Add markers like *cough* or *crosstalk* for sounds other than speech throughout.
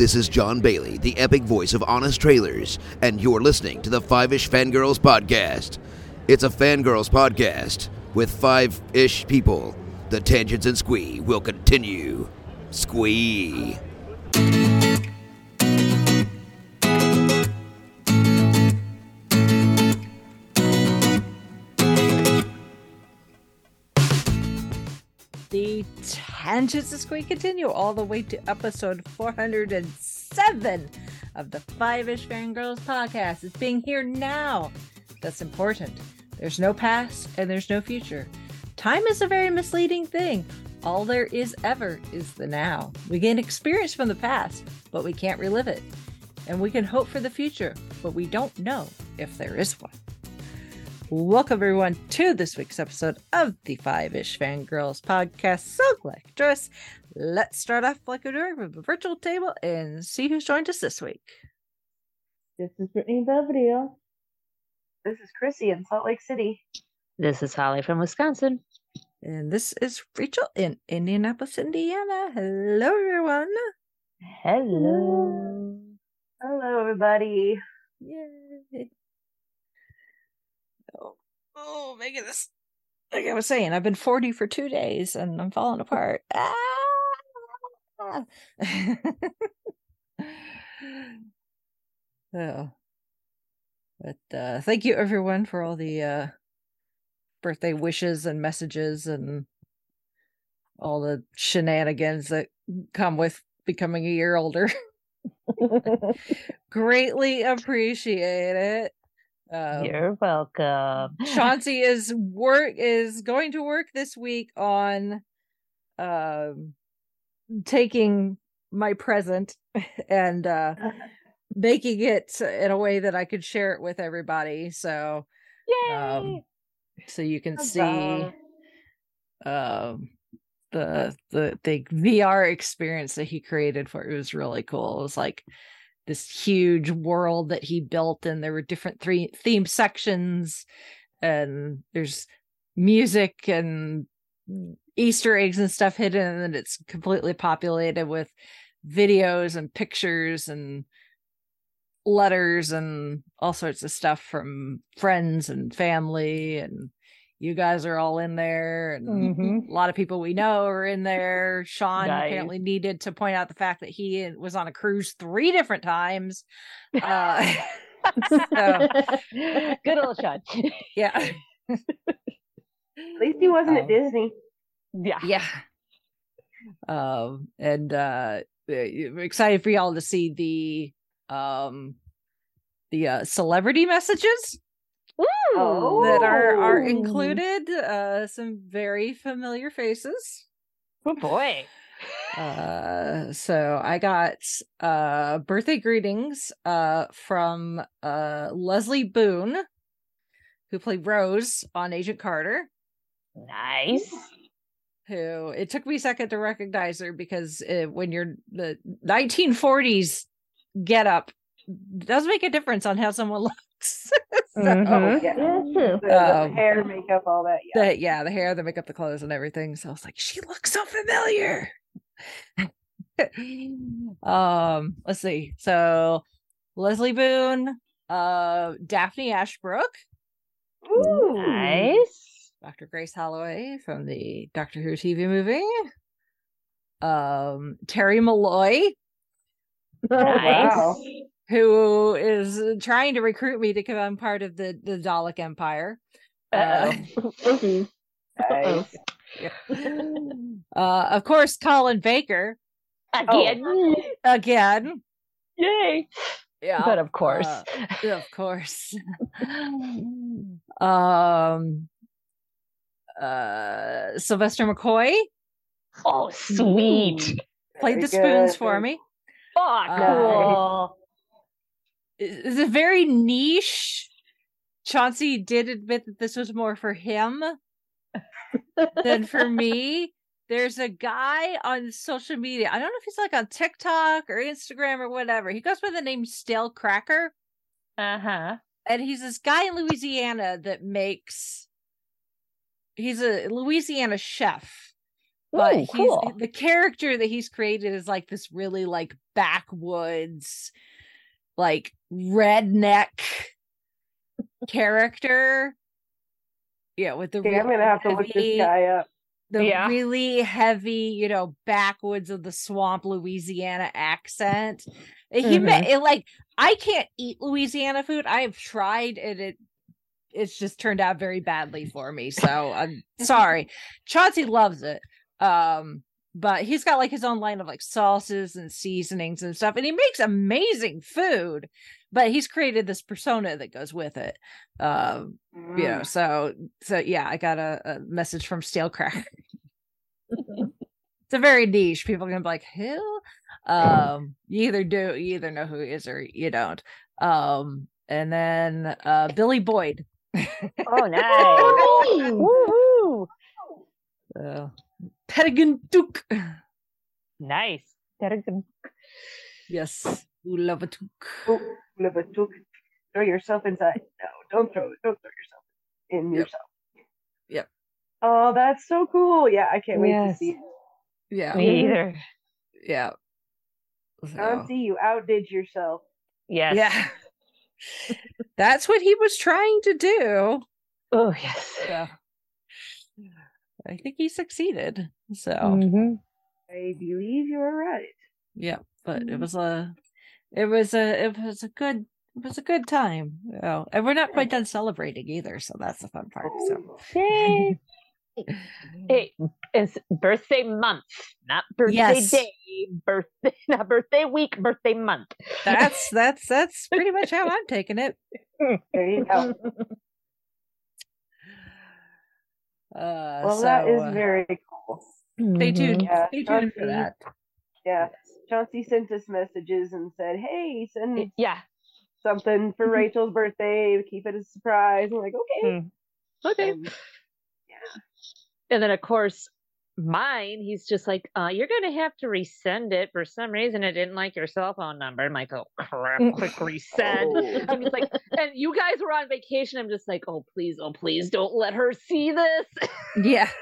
This is Jon Bailey, the epic voice of Honest Trailers, and you're listening to the Five Ish Fangirls Podcast. It's a fangirls podcast with five ish people. The tangents and squee will continue. Squee. Tangents of Squee continue all the way to episode 407 of the Five Ish Fangirls podcast. It's being here now. That's important. There's no past and there's no future. Time is a very misleading thing. All there is ever is the now. We gain experience from the past, but we can't relive it. And we can hope for the future, but we don't know if there is one. Welcome, everyone, to this week's episode of the Five Ish Fangirls podcast. So glad you joined us. Let's start off like we're doing with a virtual table and see who's joined us this week. This is Brittany Belvedere. This is Chrissy in Salt Lake City. This is Holly from Wisconsin. And this is Rachel in Indianapolis, Indiana. Hello, everyone. Hello. Hello, everybody. Yay. Oh, making this. Like I was saying, I've been 40 for two days and I'm falling apart. Ah! *laughs* oh. But uh, thank you, everyone, for all the uh, birthday wishes and messages and all the shenanigans that come with becoming a year older. *laughs* *laughs* Greatly appreciate it. Um, You're welcome. *laughs* Chauncey is work is going to work this week on um taking my present *laughs* and uh making it in a way that I could share it with everybody. So Yay! um so you can see um the the the VR experience that he created for it was really cool. It was like this huge world that he built and there were different three theme sections and there's music and Easter eggs and stuff hidden and it's completely populated with videos and pictures and letters and all sorts of stuff from friends and family and you guys are all in there and Mhm. a lot of people we know are in there sean Nice. apparently needed to point out the fact that he was on a cruise three different times uh *laughs* so, *laughs* Good old Sean. *laughs* yeah At least he wasn't Um, at Disney. yeah. yeah um and uh uh, excited for y'all to see the um the uh celebrity messages Oh. that are are included uh some very familiar faces Oh boy. uh so i got uh birthday greetings uh from uh lesley boone who played rose on agent carter Nice. who it took me a second to recognize her because uh when you're the 1940s get up does make a difference on how someone *laughs* looks *laughs* so, Mhm. Yeah. Yeah, true. The, the Um, hair, makeup, all that. Yeah. the yeah the hair the makeup the clothes and everything so i was like she looks so familiar *laughs* um let's see so lesley boone uh daphne ashbrook Ooh. Nice. dr grace holloway from the doctor who tv movie um terry molloy Oh, Nice. wow. Who is trying to recruit me to become part of the the dalek empire Uh-oh. *laughs* Nice. uh of course colin baker Again. again Yay. yeah But of course. uh, of course *laughs* um uh sylvester mccoy oh, sweet. played Very the spoons good. for me Oh, Uh, cool. It's a very niche. Chauncey did admit that this was more for him than for me. *laughs* There's a guy on social media. I don't know if he's like on tiktok or instagram or whatever. He goes by the name stale cracker. Uh huh. and he's this guy in Louisiana that makes he's a Louisiana chef. But Ooh, he's cool. the character that he's created is like this really like backwoods like redneck character. Yeah with the Okay, I'm really gonna have to look this heavy- guy up. the Yeah. really heavy you know backwoods of the swamp louisiana accent. He ma- Mm-hmm. it, like i can't eat louisiana food. I have tried and it it's just turned out very badly for me. So i'm *laughs* sorry. Chauncey loves it. Um but he's got like his own line of like sauces and seasonings and stuff and he makes amazing food but he's created this persona that goes with it um you know Mm. so so yeah i got a, a message from stale cracker it's a very niche people are gonna be like who um you either do you either know who he is or you don't um and then uh billy boyd Oh, nice. Woohoo. uh, Peregrin Took. Nice. Very good. Yes, who love a Duke. Live a took. Throw yourself inside. No, don't throw it. Don't throw yourself in Yep. yourself. Yep. Oh, that's so cool. Yeah, I can't wait to see it. Yeah, Me either. yeah. So, Chauncey, you outdid yourself. Yes. yeah, *laughs* that's what he was trying to do. Oh, yes. So, I think he succeeded. So, Mhm. I believe you're right. yeah, but it was a, it was a, it was a good, it was a good time. Know, and we're not quite done celebrating either, so that's the fun part. So, Yay. Hey, it's birthday month, not birthday Yes. day. Birthday, *laughs* not birthday week, birthday month. that's *laughs* that's that's pretty much how I'm taking it. There you go. *laughs* Uh, Well, that is so, very cool. Stay tuned. Yeah, Stay tuned for that. Yeah. Chauncey sent us messages and said, "Hey, send Yeah. something for Rachel's birthday. Keep it a surprise." I'm like, "Okay." Hmm. Okay. And And then of course mine, he's just like, uh, you're gonna have to resend it. For some reason it didn't like your cell phone number. I'm like, oh crap, quick resend. Oh. I'm just like, and you guys were on vacation. I'm just like, oh please, oh please, don't let her see this. Yeah. *laughs*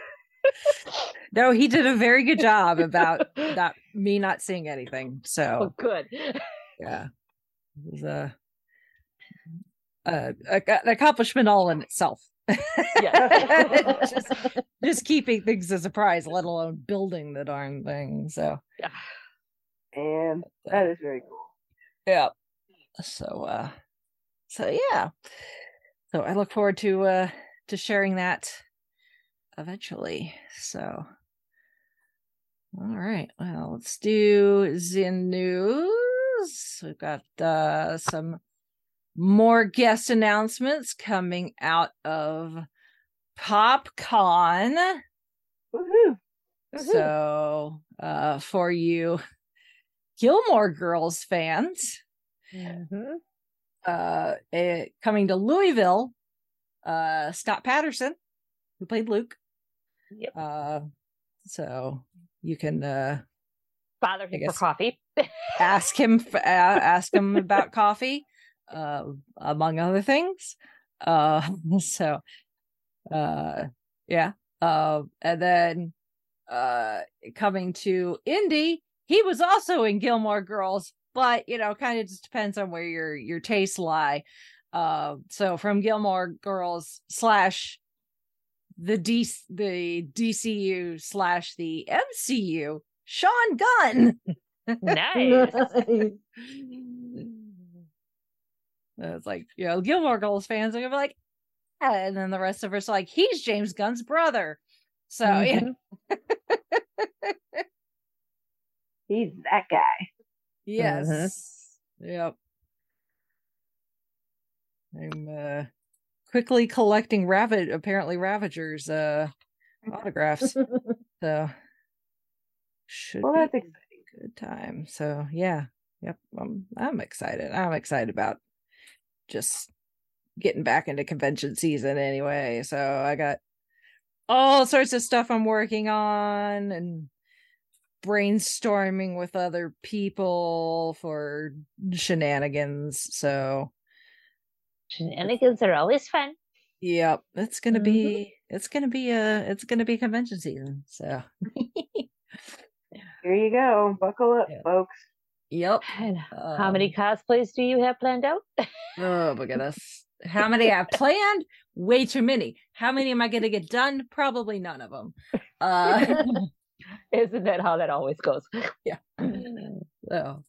*laughs* no, he did a very good job about *laughs* not me not seeing anything. oh, So good. yeah, it was a, a, an accomplishment all in itself. Yes. *laughs* just, just keeping things a surprise, let alone building the darn thing. So Yeah. and that is very cool. yeah. So uh, so yeah. So I look forward to uh to sharing that eventually. So all right. Well, let's do Zin news. We've got uh some more guest announcements coming out of PopCon. Woohoo! So uh for you Gilmore Girls fans, Mhm. uh it, coming to Louisville, uh Scott Patterson, who played Luke. Yep. Uh so you can uh Bother him for coffee. *laughs* ask him uh, ask him about coffee uh among other things uh *laughs* so uh yeah uh and then uh coming to indy he was also in gilmore girls but you know kind of just depends on where your your tastes lie uh so from gilmore girls slash the D the DCU slash the MCU, Sean Gunn. nice. *laughs* It's like, you know, Gilmore Girls fans are gonna be like, "Ah," and then the rest of us are like, he's James Gunn's brother. So yeah, Mhm. *laughs* He's that guy. yes, yep. I'm uh quickly collecting Ravid apparently Ravagers uh autographs. *laughs* so should Well, be that's a exciting. good time. So yeah, yep. I'm I'm excited. I'm excited about just getting back into convention season anyway. So I got all sorts of stuff I'm working on and brainstorming with other people for shenanigans. So Shenanigans are always fun. Yep, it's gonna be it's gonna be a it's gonna be convention season. So *laughs* Here you go. Buckle up, Yeah. folks. yep. And how many Um, cosplays do you have planned out? *laughs* Oh my goodness. How many I've planned? Way too many. How many am I going to get done? Probably none of them. Uh, *laughs* Isn't that how that always goes? Yeah. so,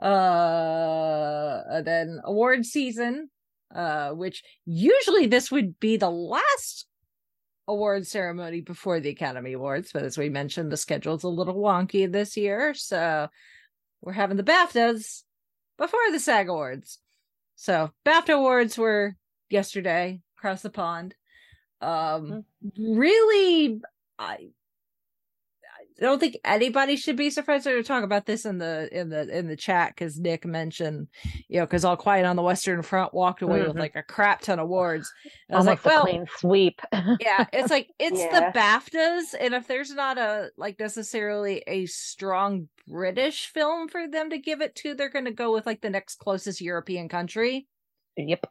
uh, then award season, uh, which usually this would be the last award ceremony before the Academy Awards, but as we mentioned, the schedule's a little wonky this year, so we're having the BAFTAs before the SAG Awards. So BAFTA Awards were yesterday across the pond. Um, really, I I don't think anybody should be surprised to talk about this in the in the in the chat because Nick mentioned, you know, because All Quiet on the Western Front walked away with Mhm. like a crap ton of awards. And I was like, a well, clean sweep. *laughs* yeah, it's like it's Yeah. the BAFTAs, and if there's not a like necessarily a strong British film for them to give it to, they're going to go with like the next closest European country. yep.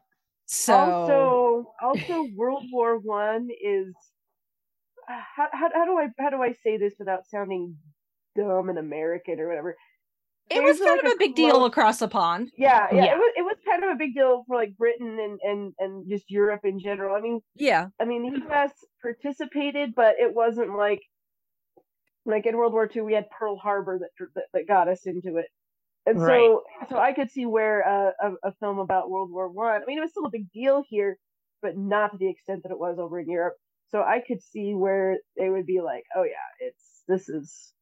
So Also, also, World War One is how, how how do I how do I say this without sounding dumb and American or whatever? it was kind like, of a big deal across the pond. Yeah, yeah, Yeah. It was it was kind of a big deal for like Britain and and and just Europe in general. I mean, Yeah, I mean the U.S. participated, but it wasn't like like in World War II we had Pearl Harbor that that, that got us into it. And Right. so, so I could see where uh, a, a film about World War One. I. mean, it was still a big deal here, but not to the extent that it was over in Europe. So I could see where they would be like, "Oh yeah, it's this is,"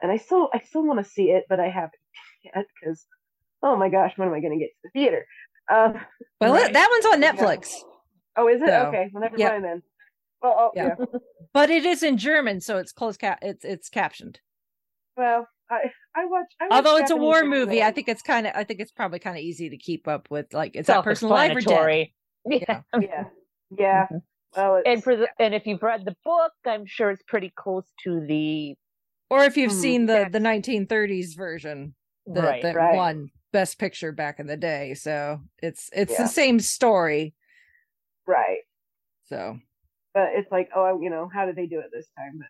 and I still I still want to see it, but I haven't *laughs* yet because, oh my gosh, when am I going to get to the theater? Um, well, Right. that one's on Netflix. oh, is it So, okay? Well, never yep. mind then. Well, oh, Yeah. yeah. *laughs* but it is in German, so it's closed cap. It's it's captioned. Well, I I watch. I watch Although it's a war movie, I think it's kind of I think it's probably kind of easy to keep up with. Like, it's that personal alive or? Self-explanatory. Yeah. *laughs* Yeah, yeah. Mhm. Well, And for the and if you've read the book, I'm sure it's pretty close to the Or if you've Hmm, seen the the 1930s version that right. that right. won Best Picture back in the day, so it's it's Yeah. the same story. right. So but it's like, oh, you know, how did they do it this time? But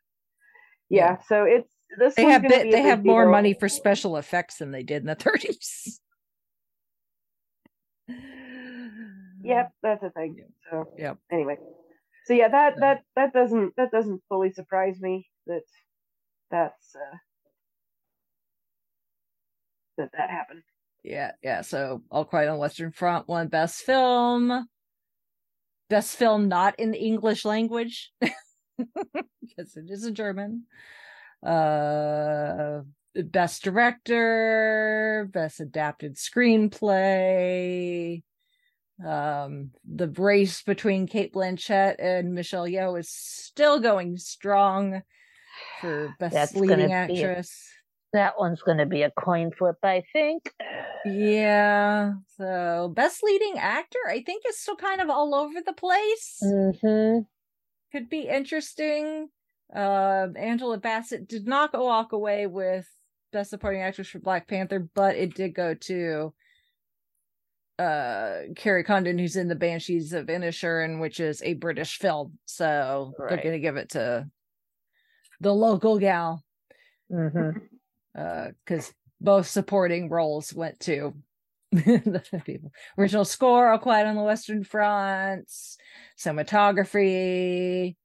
yeah, so it's this. they have bit, they have more deal. money for special effects than they did in the 30s. Yep, that's a thing. So Yep. Anyway, so yeah, that that that doesn't that doesn't fully surprise me that that's uh, that that happened. Yeah, yeah. So All Quiet on Western Front won Best Film. Best Film not in the English language. *laughs* because it is a German. Uh Best Director, Best Adapted Screenplay. Um the race between Cate Blanchett and Michelle Yeoh is still going strong for *sighs* Best That's Leading gonna a- Actress. That one's going to be a coin flip, I think. Yeah. So best leading actor, I think is still kind of all over the place. Mm-hmm. Could be interesting. Um, Angela Bassett did not walk away with best supporting actress for Black Panther, but it did go to uh Kerry Condon, who's in the Banshees of Inisherin, which is a British film. So they're gonna give it to the local gal. Mm-hmm. *laughs* uh because both supporting roles went to *laughs* the people original score all quiet on the western front cinematography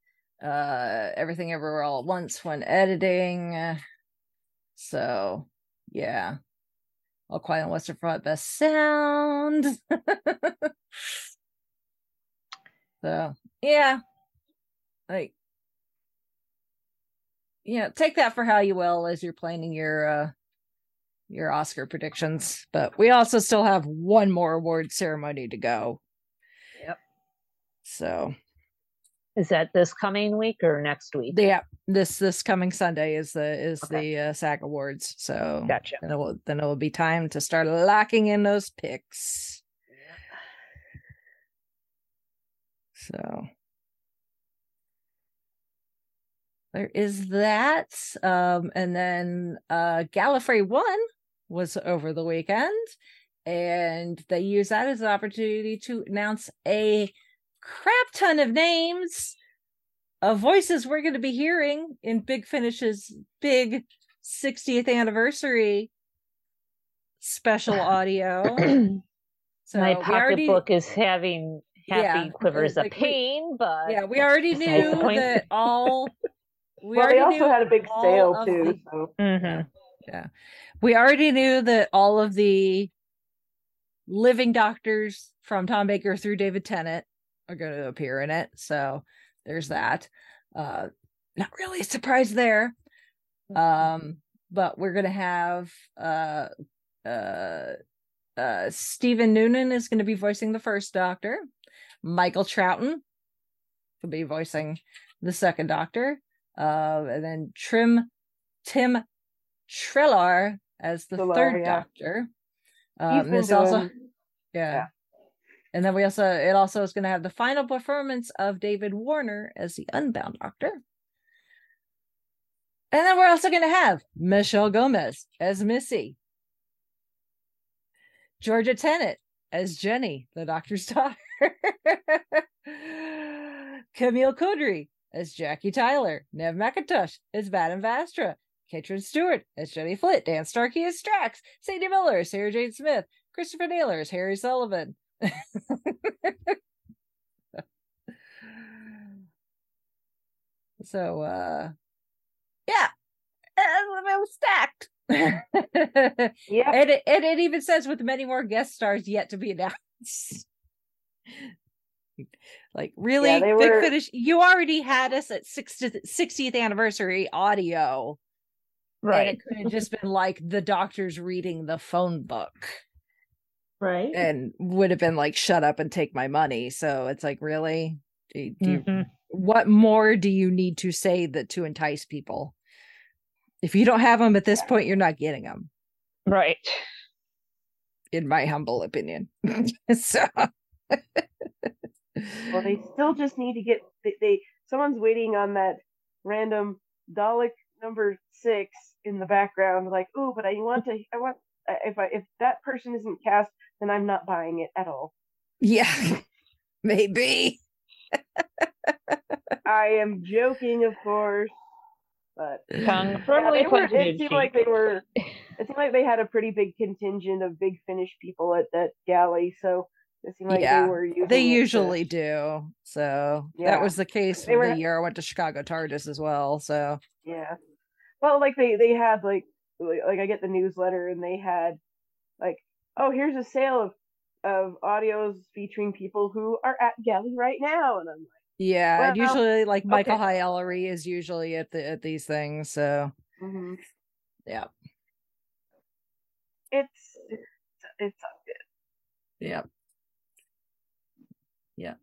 uh everything everywhere all at once when editing so yeah all quiet on western front best sound *laughs* so yeah like yeah, take that for how you will as you're planning your uh your Oscar predictions. But we also still have one more award ceremony to go. Yep. So Is that this coming week or next week? yeah, this this coming Sunday is the is Okay. the uh, SAG Awards. So Gotcha. then it will then it will be time to start locking in those picks. So there is that. Um, and then uh Gallifrey One was over the weekend, and they use that as an opportunity to announce a crap ton of names of voices we're going to be hearing in Big Finish's big 60th anniversary special *clears throat* audio. *clears throat* So My we already- pocketbook is having happy Yeah, quivers of like we- pain, but yeah, we already that's beside the knew that all. *laughs* We well, they also knew had a big sale too. the- So Mhm. we already knew that all of the living doctors from Tom Baker through David Tennant are going to appear in it. So there's that. Uh, not really a surprise there. Um, but we're going to have uh, uh, uh, Stephen Noonan is going to be voicing the first Doctor. Michael Troughton will be voicing the second Doctor. Uh, and then Trim Tim Treloar as the Treloar, third yeah. Doctor. Um, this also, yeah. yeah. And then we also, it also is going to have the final performance of David Warner as the Unbound Doctor. And then we're also going to have Michelle Gomez as Missy, Georgia Tennant as Jenny, the Doctor's *laughs* daughter, Camille Coduri as Jackie Tyler, Neve McIntosh as Madame Vastra, Catrin Stewart as Jenny Flitt, Dan Starkey as Strax, Sadie Miller as Sarah Jane Smith, Christopher Naylor as Harry Sullivan. *laughs* so uh yeah it was stacked. *laughs* And, Yeah, it, and it even says with many more guest stars yet to be announced. *laughs* Like really? Yeah, they big were- finish you already had us at 60th, 60th anniversary audio. And right, it could have just been like the doctor's reading the phone book Right. and would have been like shut up and take my money so it's like really do, do you, Mhm. what more do you need to say that to entice people if you don't have them at this point you're not getting them right. in my humble opinion *laughs* so well, they *laughs* still just need to get they, they someone's waiting on that random Dalek number six in the background. Like, oh, but I want to. I want if I if that person isn't cast, then I'm not buying it at all. yeah *laughs* maybe *laughs* I am joking, of course, but Tongue yeah, firmly they were, it seemed like they were. It seemed like they had a pretty big contingent of big Finish people at that galley, so it seemed like Yeah, they were using. they it to- usually do so Yeah. that was the case They for were- the year i went to chicago tardis as well so Yeah. Well, like they they had like like like I get the newsletter and they had like oh here's a sale of of audios featuring people who are at Galley right now and I'm like yeah and Well, usually like michael okay. high ellery is usually at the at these things so mhm. yeah it's it's it's not good. Yep. Yeah.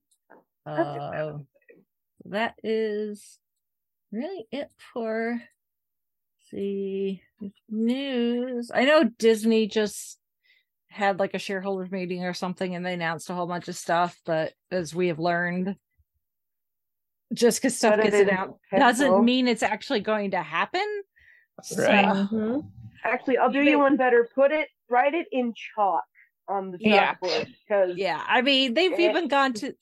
That's it, Uh, that is really it for the news. I know Disney just had like a shareholders meeting or something and they announced a whole bunch of stuff, but as we have learned, just because stuff gets announced doesn't mean it's actually going to happen. Right. So- Mhm. Actually, I'll do Even- you one better. Put it write it in chalk on the Yeah. chalkboard because yeah i mean they've Eh. even gone to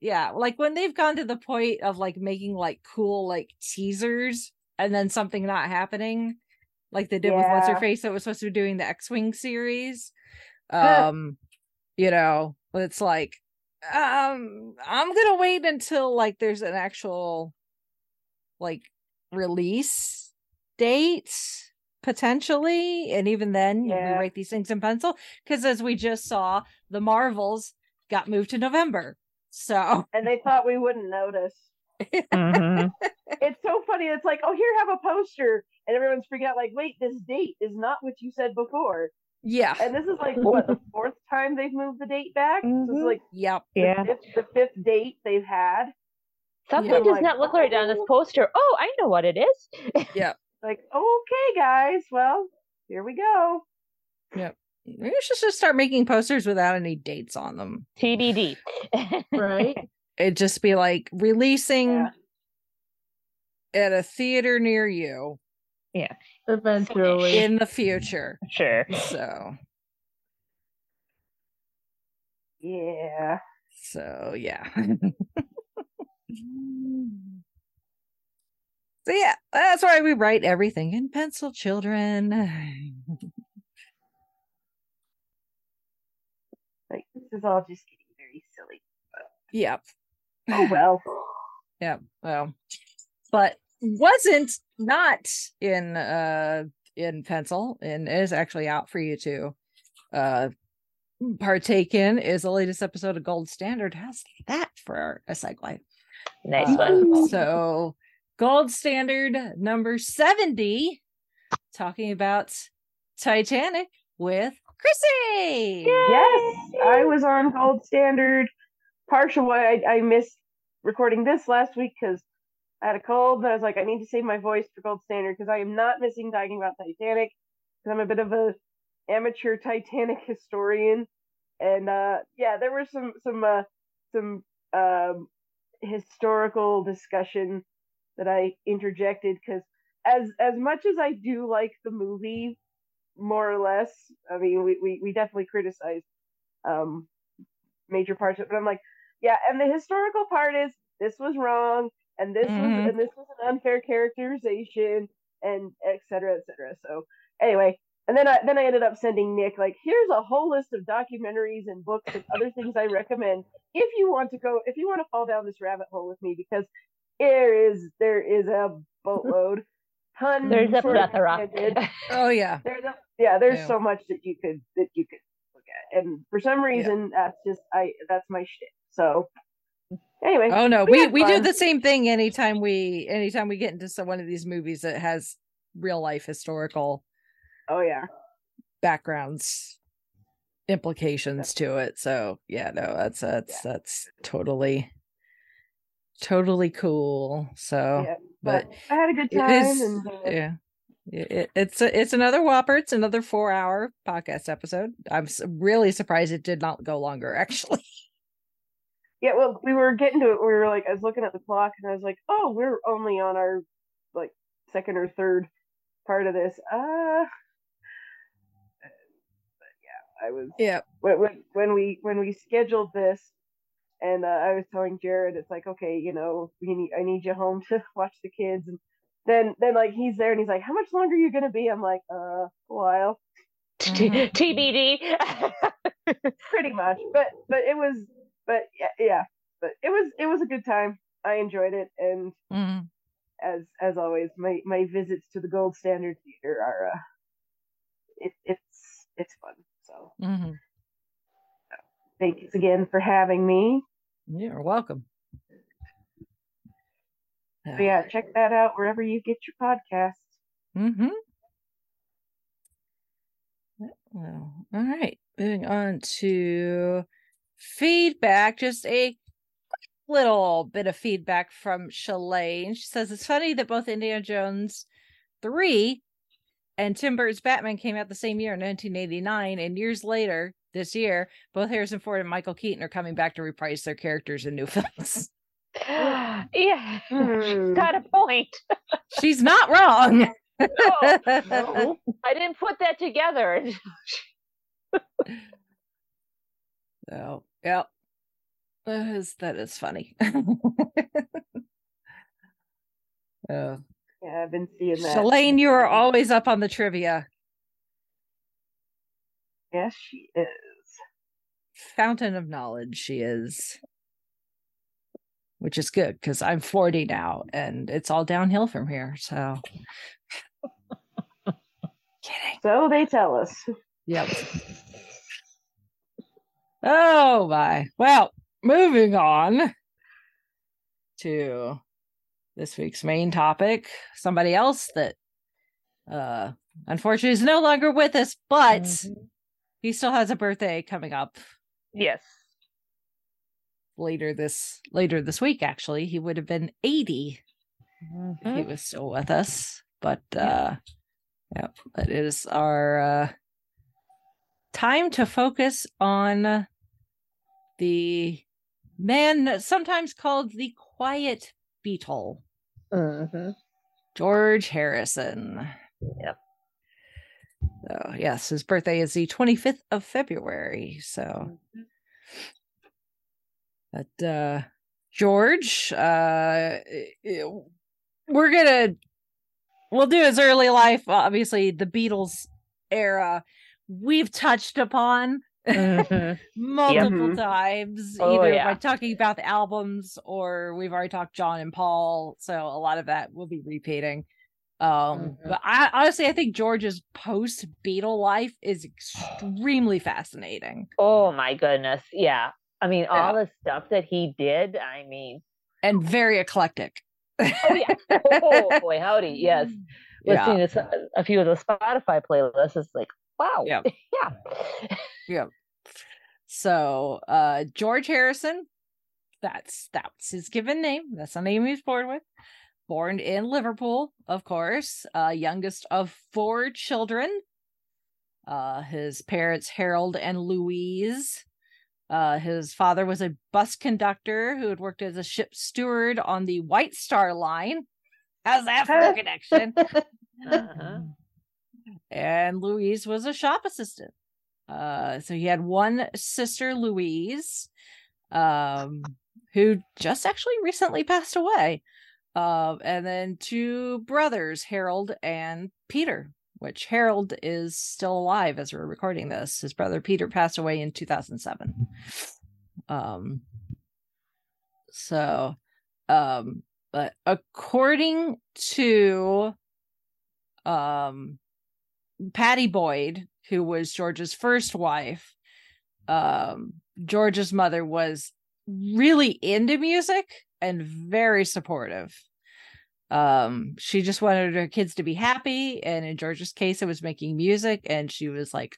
yeah like when they've gone to the point of like making like cool like teasers and then something not happening like they did with what's her face that was supposed to be doing the x-wing series *laughs* um you know it's like um i'm gonna wait until like there's an actual like release date potentially and even then you Yeah. write these things in pencil because as we just saw the marvels got moved to november so and they thought we wouldn't notice. Mhm. *laughs* It's so funny. It's like, oh, here, have a poster, and everyone's freaking out. Like, wait, this date is not what you said before. yeah And this is like what the *laughs* fourth time they've moved the date back. This is Mhm. like yep the, Yeah. fifth, the fifth date they've had. Something Yeah. does Like, not look right on this oh. poster. Oh, I know what it is. *laughs* Yeah, like, okay, guys, well, here we go. Yep. Maybe we should just start making posters without any dates on them TBD. Right. It'd just be like releasing Yeah. at a theater near you Yeah. Eventually. in the future Sure. so Yeah. So yeah. *laughs* So yeah, that's why we write everything in pencil, children. Like this is all just getting very silly. yep. Oh well. *sighs* Yeah. Well, but wasn't not in uh in pencil and is actually out for you to uh partake in is the latest episode of Gold Standard. How's that for a segue? Nice Uh, one. so Gold Standard number 70, talking about Titanic with Chrissy. Yes, I was on Gold Standard. Partial why I, I missed recording this last week because I had a cold, and I was like, I need to save my voice for Gold Standard because I am not missing talking about Titanic. Because I'm a bit of a amateur Titanic *laughs* historian, and uh, yeah, there were some some uh, some um, historical discussion that I interjected because as as much as I do like the movie, more or less, I mean, we we, we definitely criticized um major parts of it, but I'm like, yeah, and the historical part is this was wrong, and this Mhm. was and this was an unfair characterization, and et cetera, et cetera. So anyway, and then I then I ended up sending Nick like, here's a whole list of documentaries and books and other things I recommend if you want to go if you want to fall down this rabbit hole with me because there is there is a boatload. Ton *laughs* There's a for plethora. Oh yeah. There's a, yeah, there's Yeah. so much that you could that you could look at, and for some reason that's just I that's my shit. So anyway, Oh no, we we we do the same thing anytime we anytime we get into some one of these movies that has real life historical oh yeah, backgrounds implications to it. So yeah, no, that's that's that's totally totally cool. So yeah. but But I had a good time, is and uh, yeah. It- it's a, it's another whopper. It's another four hour podcast episode. I'm really surprised it did not go longer. *laughs* Actually, yeah. Well, we were getting to it. We were like, I was looking at the clock, and I was like, oh, we're only on our like second or third part of this. Uh, but yeah, I was yeah. when when when we when we scheduled this and uh, I was telling Jared it's like okay you know we need I need you home to *laughs* watch the kids and then then like he's there and he's like how much longer are you gonna be I'm like uh a while. TBD. *laughs* pretty much but but it was but yeah, yeah but it was it was a good time I enjoyed it and Mhm. as as always my my visits to the Gold Standard Theater are uh it it's it's fun so Mhm. thanks again for having me You're welcome. So yeah, check that out wherever you get your podcasts. Mm-hmm. Well, all right. Moving on to feedback. Just a little bit of feedback from Shalane. She says it's funny that both Indiana Jones 3 and Tim Burton's Batman came out the same year in 1989, and years later, this year, both Harrison Ford and Michael Keaton are coming back to reprise their characters in new *laughs* films. *gasps* yeah, Hmm. got a point. *laughs* She's not wrong. No, *laughs* I didn't put that together. So, yeah. That is that is funny. *laughs* uh, Yeah, I've been seeing that. Shalane, you are always up on the trivia. Yes, she is. Fountain of knowledge, she is. Which is good because I'm 40 now and it's all downhill from here. So, *laughs* kidding. So they tell us. Yep. Oh my. Well, moving on to this week's main topic. Somebody else that uh unfortunately is no longer with us, but Mhm. he still has a birthday coming up Yes. later this later this week actually. He would have been 80 if he was still with us. But uh yep, it is our uh time to focus on the man sometimes called the quiet Beatle, Mhm. George Harrison. Yep. So yes, his birthday is the 25th of February. So but uh George, uh, we're gonna we'll do his early life, obviously the Beatles era. We've touched upon Mhm. *laughs* multiple Mhm. times, Oh, either yeah. by talking about the albums or we've already talked John and Paul. So a lot of that will be repeating. Um, Mhm. but I honestly I think George's post Beatle life is extremely fascinating Oh my goodness. Yeah. I mean, all the stuff that he did. I mean, and very eclectic. oh yeah. *laughs* Oh boy, howdy. Yes. Yeah. Listening to a few of the Spotify playlists is like, wow. *laughs* Yeah. yeah. So uh George Harrison, that's that's his given name. That's the name he was born with. Born in Liverpool, of course, uh youngest of four children. Uh his parents Harold and Louise. Uh his father was a bus conductor who had worked as a ship steward on the White Star line. How's that for a connection? *laughs* Uh-huh. And Louise was a shop assistant. Uh, so he had one sister, Louise, um, who just actually recently passed away. Uh, and then two brothers, Harold and Peter, which Harold is still alive as we're recording this. His brother Peter passed away in 2007. Um, so, um, but according to um Pattie Boyd, who was George's first wife, um, George's mother was really into music and very supportive. Um, she just wanted her kids to be happy, and in George's case, it was making music, and she was like,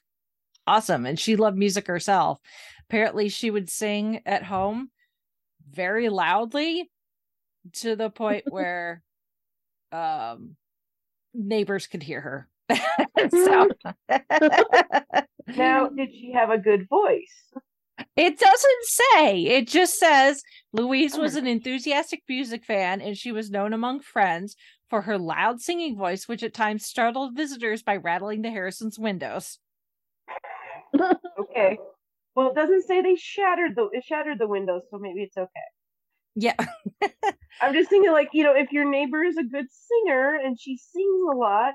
awesome. And she loved music herself. Apparently, she would sing at home very loudly to the point *laughs* where um neighbors could hear her. *laughs* so *laughs* Now, did she have a good voice? it doesn't say. It just says Louise was oh. an enthusiastic music fan and she was known among friends for her loud singing voice, which at times startled visitors by rattling the Harrisons' windows. *laughs* Okay. Well, it doesn't say they shattered the it shattered the windows, so maybe it's okay. Yeah. I'm just thinking, like, you know, if your neighbor is a good singer and she sings a lot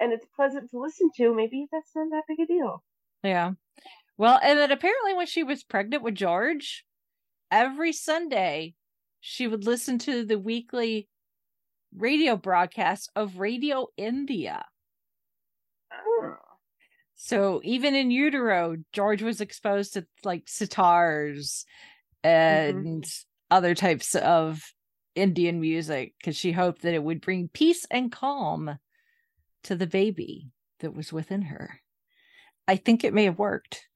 and it's pleasant to listen to, maybe that's not that big a deal. Yeah. Well, and then apparently when she was pregnant with George, every Sunday she would listen to the weekly radio broadcast of Radio India. Oh. So even in utero, George was exposed to like sitars and mm-hmm. other types of Indian music because she hoped that it would bring peace and calm to the baby that was within her. I think it may have worked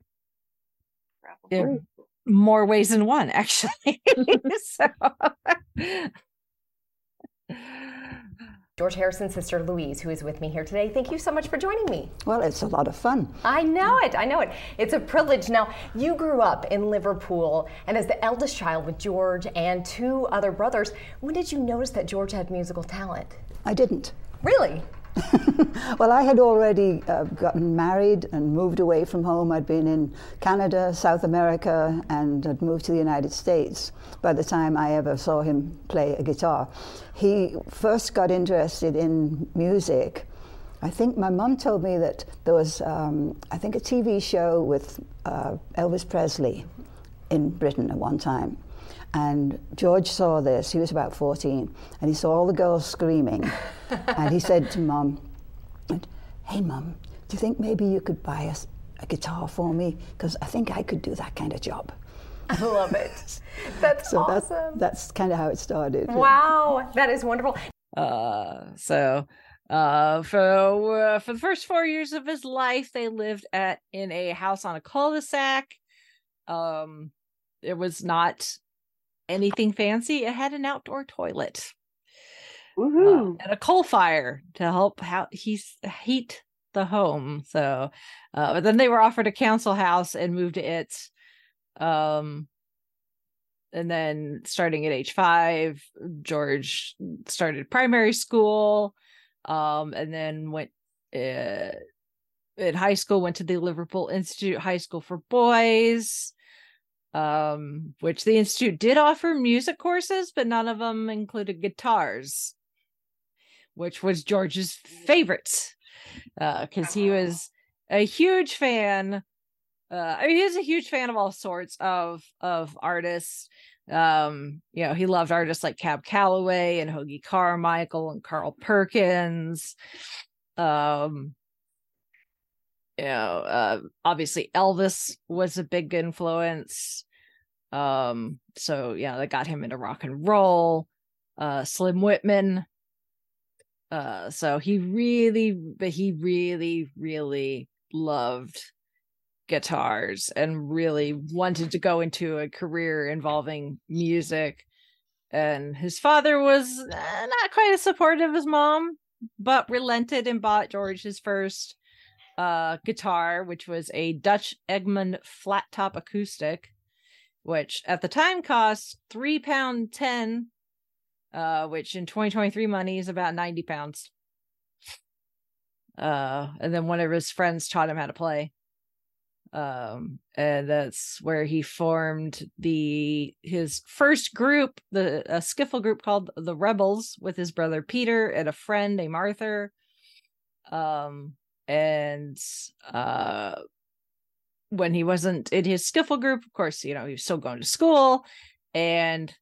Probably. in more ways than one, actually. *laughs* so *laughs* George Harrison's sister Louise, who is with me here today. Thank you so much for joining me. Well, it's a lot of fun. I know it. I know it. It's a privilege. Now, you grew up in Liverpool, and as the eldest child with George and two other brothers, when did you notice that George had musical talent? I didn't. Really? *laughs* Well, I had already uh, gotten married and moved away from home. I'd been in Canada, South America, and had moved to the United States by the time I ever saw him play a guitar. He first got interested in music. I think my mum told me that there was, um, I think, a TV show with uh, Elvis Presley in Britain at one time. And George saw this, he was about 14, and he saw all the girls screaming. *laughs* and he said to mum, Hey, mum, do you think maybe you could buy us a guitar for me? Because I think I could do that kind of job. I love it. *laughs* That's So awesome. that, that's kind of how it started. wow, that is wonderful. uh so uh for uh, for the first 4 years of his life they lived at in a house on a cul-de-sac. Um it was not anything fancy. It had an outdoor toilet. uh, and a coal fire to help how he's heat the home. So, uh, but then they were offered a council house and moved to it. Um, and then starting at age five, George started primary school, um, and then went uh, in high school. Went to the Liverpool Institute High School for Boys um which the institute did offer music courses but none of them included guitars which was George's favorite, Uh, because he was a huge fan. Uh, I mean, he was a huge fan of all sorts of of artists. Um, you know, he loved artists like Cab Calloway and Hoagy Carmichael and Carl Perkins. Um, you know, uh, obviously Elvis was a big influence. Um, so yeah, that got him into rock and roll. Uh, Slim Whitman. Uh, so he really, but he really, really loved guitars and really wanted to go into a career involving music. And his father was uh, not quite as supportive as mom, but relented and bought George his first uh, guitar, which was a Dutch Egmont flat top acoustic, which at the time cost three pound ten, uh, which in 2023 money is about 90 pounds. Uh, and then one of his friends taught him how to play um and that's where he formed the his first group the a skiffle group called the rebels with his brother peter and a friend named arthur um and uh when he wasn't in his skiffle group of course you know he was still going to school and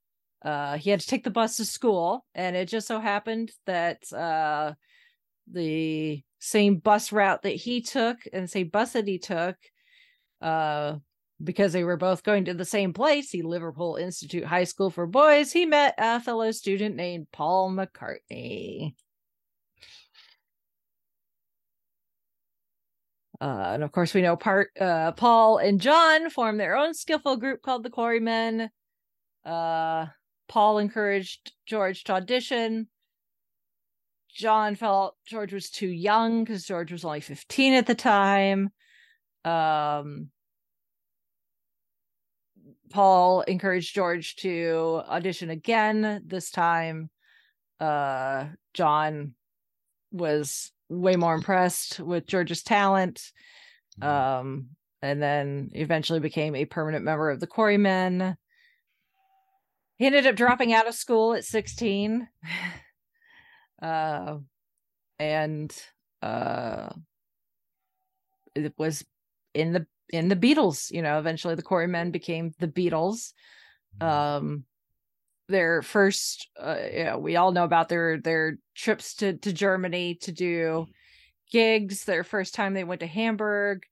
uh he had to take the bus to school and it just so happened that uh the same bus route that he took and same bus that he took uh because they were both going to the same place the liverpool institute high school for boys he met a fellow student named paul mccartney uh, and of course we know part uh, paul and john formed their own skiffle group called the quarrymen. Uh, paul encouraged george to audition. John felt george was too young because george was only 15 at the time. Um Paul encouraged George to audition again. This time, uh, John was way more impressed with George's talent. Um, and then eventually became a permanent member of the Quarrymen. He ended up dropping out of school at 16. *laughs* uh, and uh, it was in the in the Beatles. You know, eventually the Quarrymen became the Beatles. Um, their first, uh, you know, we all know about their their trips to to Germany to do gigs. Their first time they went to Hamburg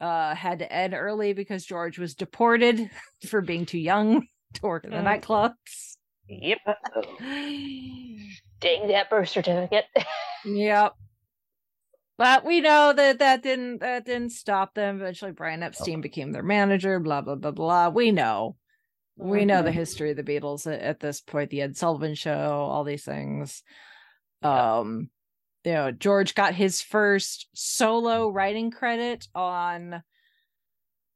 uh, had to end early because George was deported *laughs* for being too young *laughs* to work in the Mm. nightclubs. Yep. *laughs* Dang that birth certificate. Yep. But we know that that didn't that didn't stop them. Eventually, Brian Epstein became their manager. Blah blah blah blah. We know, we know the history of the Beatles at, this point. The Ed Sullivan Show, all these things. Um, you know, George got his first solo writing credit on,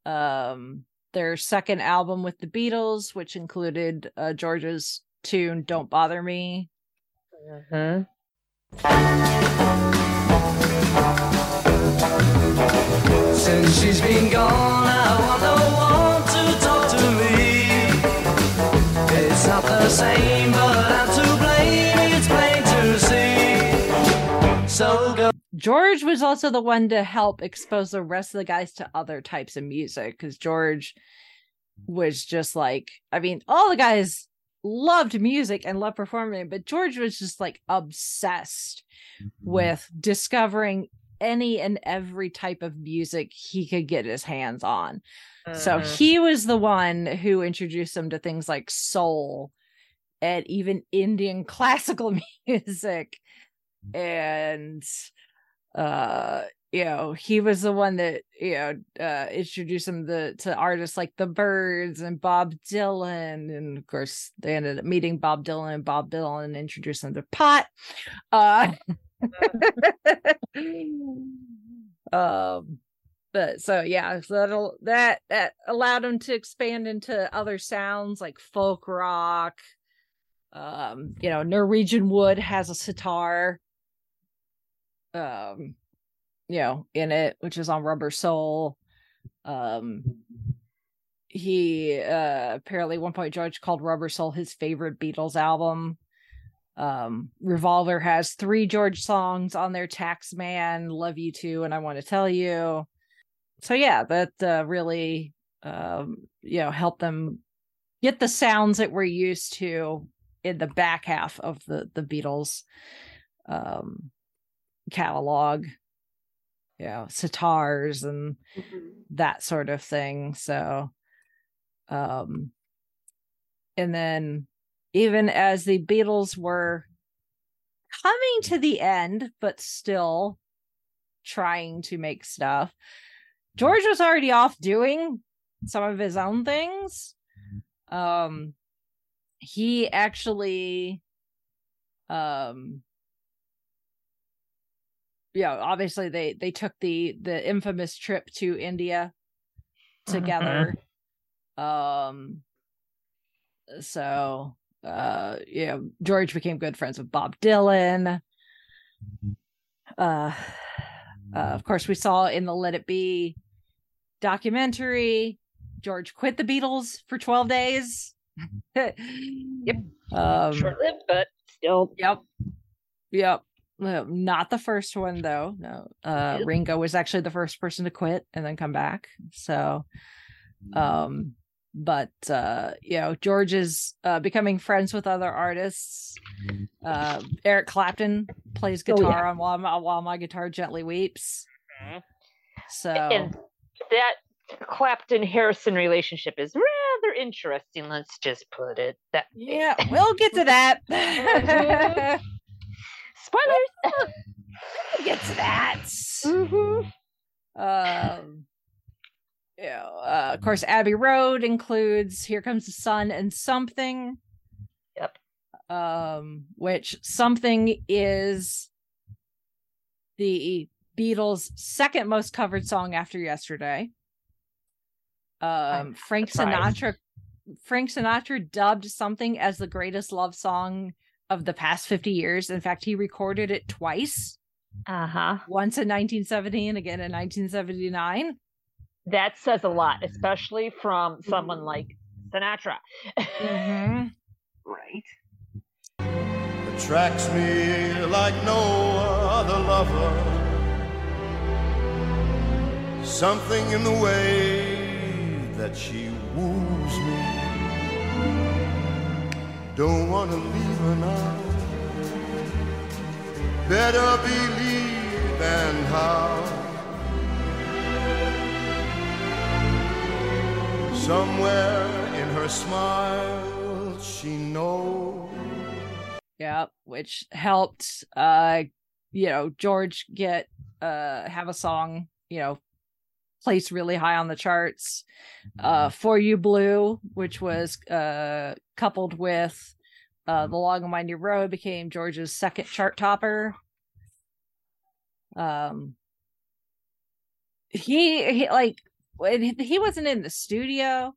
um, their second album with the Beatles, which included uh, George's tune "Don't Bother Me." hmm Since she's been gone, I want not the same, but I'm to blame. It's plain to see. So go. George was also the one to help expose the rest of the guys to other types of music because George was just like, I mean, all the guys loved music and loved performing, but George was just like obsessed mm-hmm. with discovering any and every type of music he could get his hands on. So Mhm. he was the one who introduced him to things like soul and even Indian *laughs* classical *laughs* music. And uh you know, he was the one that, you know, uh introduced him to, to artists like the Byrds and Bob Dylan. And of course they ended up meeting Bob Dylan and Bob Dylan introduced them to pot. Uh *laughs* um but so yeah so that'll that that allowed him to expand into other sounds like folk rock. Um you know norwegian wood has a sitar um you know in it which is on rubber soul. Um he uh apparently one point george called rubber soul his favorite beatles album Um, Revolver has three George songs on their Tax Man, Love You To, and I Want to Tell You. So yeah, that uh, really um, you know helped them get the sounds that we're used to in the back half of the the Beatles um catalog. You know sitars and that sort of thing. So um and then even as the beatles were coming to the end but still trying to make stuff. George was already off doing some of his own things. Um he actually um yeah obviously they they took the the infamous trip to india together. Um so uh yeah george became good friends with bob dylan uh, uh of course we saw in the let it be documentary george quit the beatles for 12 days *laughs* Yep. um Short lived, but still. Yep. Yep. Not the first one though. No. Uh Yep. Ringo was actually the first person to quit and then come back. So um but uh you know George is uh becoming friends with other artists. Uh Eric Clapton plays Oh, guitar yeah. on while my, while my guitar gently weeps. Mhm. So And that Clapton Harrison relationship is rather interesting. Let's just put it that. yeah, we'll get to that. *laughs* Spoilers. *laughs* we'll get to that. Mm-hmm. um you know, uh, of course abbey road includes here comes the sun and something Yep. um which something is the beatles second most covered song after yesterday um frank surprised. sinatra frank sinatra dubbed something as the greatest love song of the past 50 years in fact he recorded it twice Uh huh. once in 1970 and again in 1979 That says a lot, especially from someone like Sinatra. Mhm. *laughs* Right. attracts me like no other lover. Something in the way that she woos me. Don't want to leave her now. Better believe and how. Somewhere in her smile, she knows. yeah which helped uh you know george get uh have a song you know placed really high on the charts. Uh for you blue which was uh coupled with uh the long and winding road became george's second chart topper. Um he, he like when he- he wasn't in the studio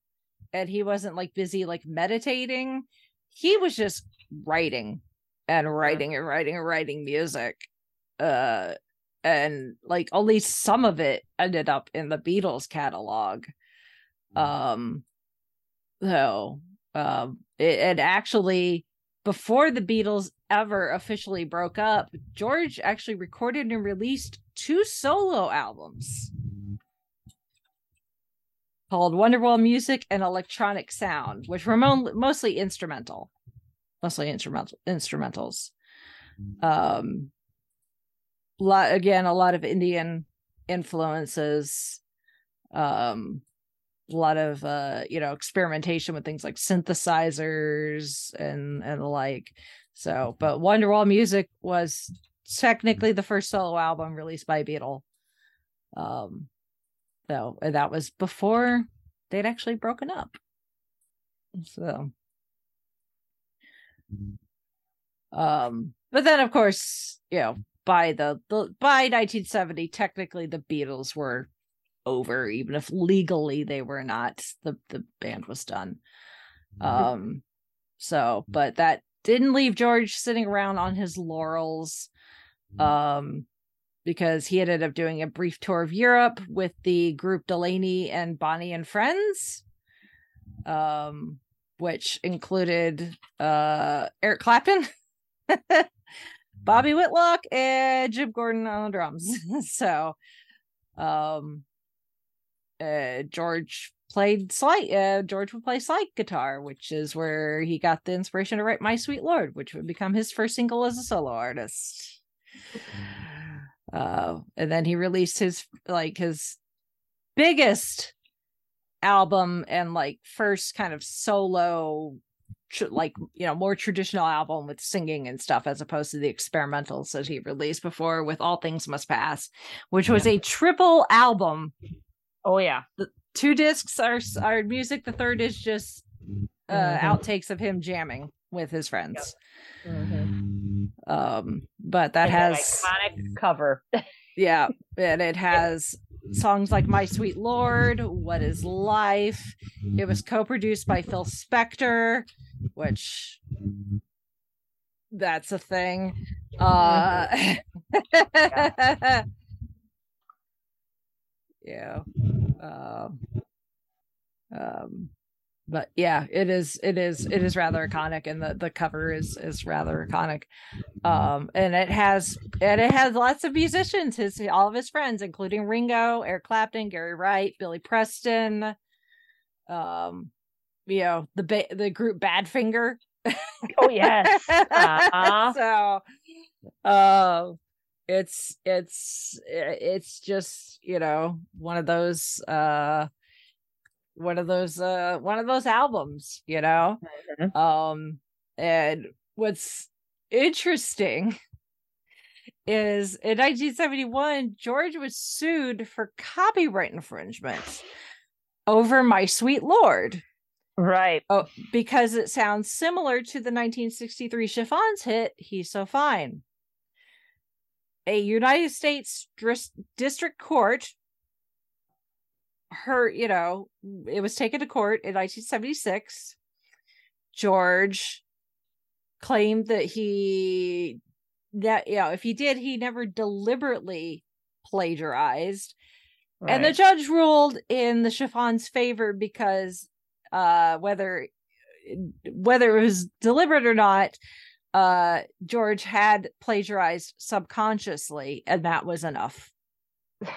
and he wasn't like busy like meditating. He was just writing and writing and writing and writing music uh and like only some of it ended up in the beatles catalog. Um so um it, it actually before the beatles ever officially broke up george actually recorded and released two solo albums called wonderwall music and electronic sound which were mo- mostly instrumental. Mostly instrumental instrumentals. Um lot again a lot of indian influences um a lot of uh you know experimentation with things like synthesizers and and the like. So but wonderwall music was technically the first solo album released by beatle. Um so that was before they'd actually broken up. So. Um but then of course you know by the, the by 1970 technically the beatles were over even if legally they were not the the band was done. Um so but that didn't leave george sitting around on his laurels. Um because he ended up doing a brief tour of europe with the group delaney and bonnie and friends um which included uh eric clapton *laughs* Bobby Whitlock and Jim Gordon on the drums. *laughs* so, um, uh, George played slide. Uh, George would play slide guitar, which is where he got the inspiration to write "My Sweet Lord," which would become his first single as a solo artist. Uh, and then he released his like his biggest album and like first kind of solo tr- like you know more traditional album with singing and stuff as opposed to the experimentals that he released before with all things must pass which was a triple album Oh yeah. the two discs are are music the third is just uh Mhm. outtakes of him jamming with his friends Mhm. Um but that And has iconic cover. yeah and it *laughs* has songs like my sweet lord what is life? It was co-produced by phil spector which that's a thing. Uh *laughs* yeah. Um um but yeah it is it is it is rather iconic and the the cover is is rather iconic um and it has and it has lots of musicians his all of his friends including ringo eric clapton gary wright billy preston um you know the ba- the group badfinger Oh yes. *laughs* Uh-huh. so uh it's it's it's just you know one of those uh one of those uh one of those albums you know Mhm. um and what's interesting *laughs* is in 1971 george was sued for copyright infringement over my sweet lord Right. Oh, because it sounds similar to the 1963 Chiffons hit "He's So Fine." A United States dris- District Court, her, you know, it was taken to court in 1976. George claimed that he, that you know, if he did, he never deliberately plagiarized, and the judge ruled in the Chiffon's favor because uh whether whether it was deliberate or not uh george had plagiarized subconsciously and that was enough. *sighs*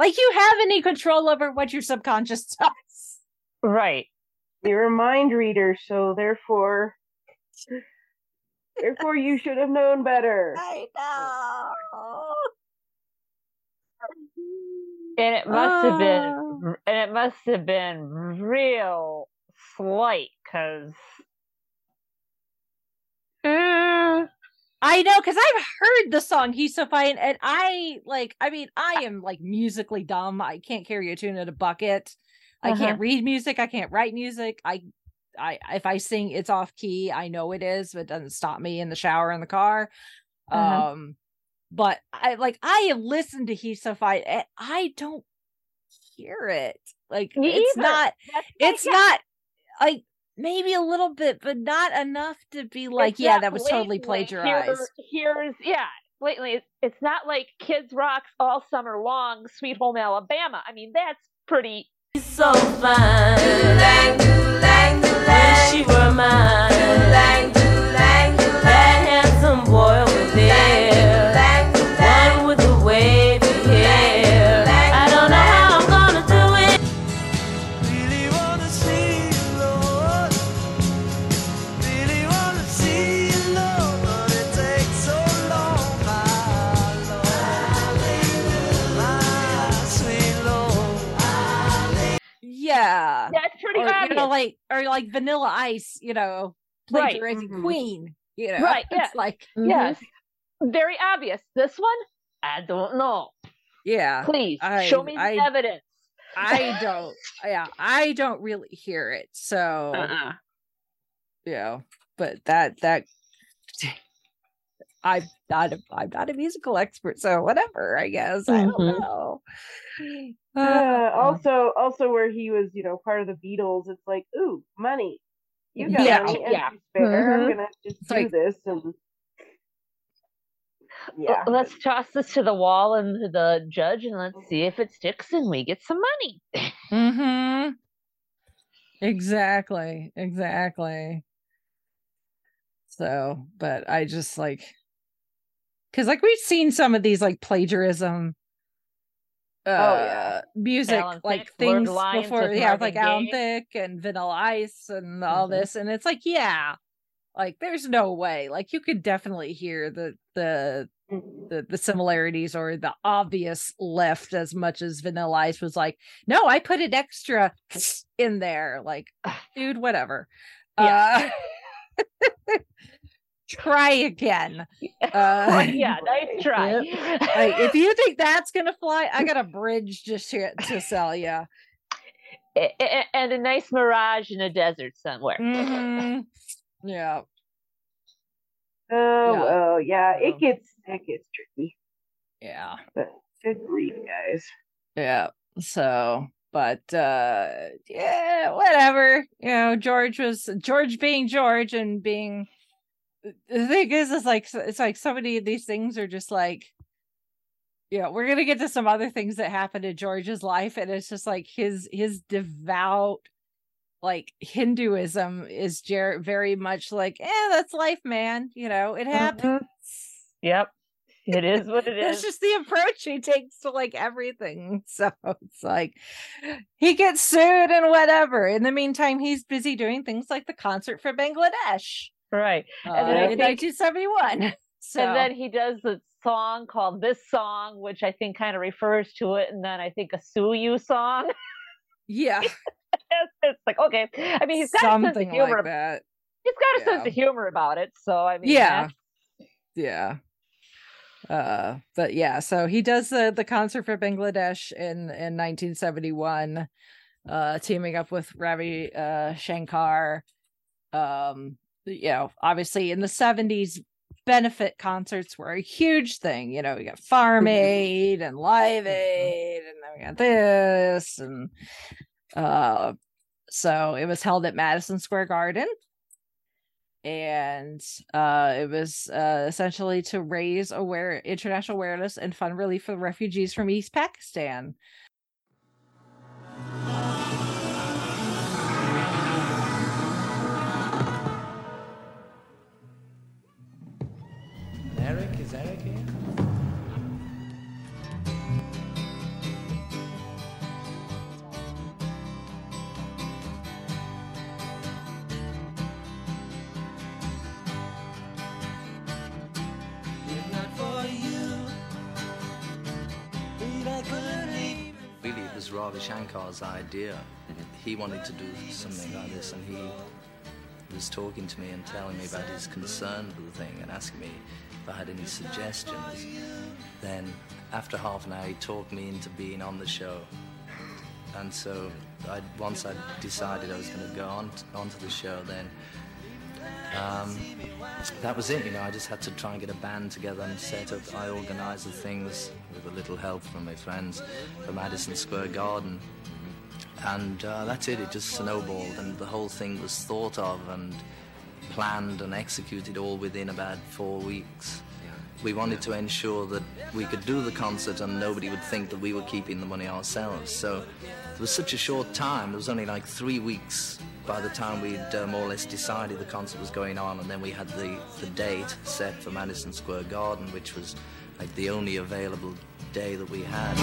like you have any control over what your subconscious *laughs* does Right. You're a mind reader, so therefore, therefore you should have known better. i know And it must have Ah. been, and it must have been real slight because. I know because I've heard the song "He's So Fine" and I like. I mean, I am like musically dumb. I can't carry a tune in a bucket. I Uh-huh. can't read music. I can't write music. I, I if I sing, it's off key. I know it is, but it doesn't stop me in the shower in the car. Uh-huh. Um, but I like I have listened to "He's So Fine" and I don't hear it. Like Me it's either. not. That's It's like, not like maybe a little bit, but not enough to be like, it's yeah, that was totally plagiarized. Here, here's yeah, blatantly. It's, it's not like Kid Rock's all summer long, Sweet Home Alabama. I mean, that's pretty. so fine. Wish she were mine. Yeah. That's pretty Or, obvious. you know, like or like Vanilla Ice, you know, Right. plagiarizing Mhm. Queen. You know, Right, *laughs* yeah. It's like, yes, very obvious. This one, I don't know. yeah. Please I- show me the evidence. I don't. Yeah, I don't really hear it. So Uh-uh. you know, but that that I'm not a I'm not a musical expert, so whatever. I guess I don't Mhm. know. Uh, also, also where he was, you know, part of the Beatles. It's like, ooh, money. You got Yeah, money and yeah. to spare. I'm Mhm. gonna just It's do like- this and yeah. Let's toss this to the wall and the judge, and let's see if it sticks, and we get some money. Mm-hmm. Exactly. Exactly. So, but I just like because like we've seen some of these like plagiarism uh Oh, yeah. music Alan like Blurred things before yeah like Alan Thicke and Vanilla Ice and all Mhm. this and it's like yeah like there's no way like you could definitely hear the the the, the similarities or the obvious left as much as Vanilla Ice was like, no, I put an extra in there. Like, *sighs* dude, whatever. Yeah. Uh, *laughs* try again. *laughs* Uh, yeah, nice *laughs* try. like, if you think that's gonna fly, I got a bridge just to, to sell you. A- a- and a nice mirage in a desert somewhere. Mhm. *laughs* Yeah. Oh, Yeah. oh, yeah. It gets it gets tricky. Yeah. Good grief, guys. Yeah. So, but uh yeah, whatever. You know, George was George being George and being the thing is is like it's like so many of these things are just like yeah, we're gonna get to some other things that happened in George's life, and it's just like his his devout like Hinduism is jer- very much like, eh, that's life, man. You know, it happens. Yep. It is what it *laughs* is. It's just the approach he takes to like everything. *laughs* So it's like he gets sued and whatever. In the meantime, he's busy doing things like the concert for Bangladesh right. uh, then in 1971. So And then *laughs* *laughs* he does the song called This Song, which I think kind of refers to it. And then I think a Sue You song. *laughs* yeah, it's like, okay. I mean, he's got a sense of humor. like that. He's got a sense of humor about it. So, I mean, Yeah. Yeah. Uh, but yeah, so he does the the concert for Bangladesh in in 1971, uh, teaming up with Ravi uh, Shankar. Um, you know, obviously in the 70s, benefit concerts were a huge thing. You know, we got Farm Aid and Live Aid, and then we got this, and uh, so it was held at Madison Square Garden and uh, it was uh, essentially to raise aware international awareness and fund relief for refugees from East Pakistan. Was Ravi Shankar's idea. He wanted to do something like this, and he was talking to me and telling me about his concern for the thing and asking me if I had any suggestions. Then, after half an hour, he talked me into being on the show. And so, I, once I decided I was going to go on onto the show, then um, that was it. You know, I just had to try and get a band together and set up. I organised the things with a little help from my friends from Madison Square Garden, and uh, that's it. It just snowballed, and the whole thing was thought of and planned and executed all within about four weeks. We wanted to ensure that we could do the concert and nobody would think that we were keeping the money ourselves. So it was such a short time. It was only like three weeks by the time we'd uh, more or less decided the concert was going on, and then we had the, the date set for Madison Square Garden, which was like the only available day that we had.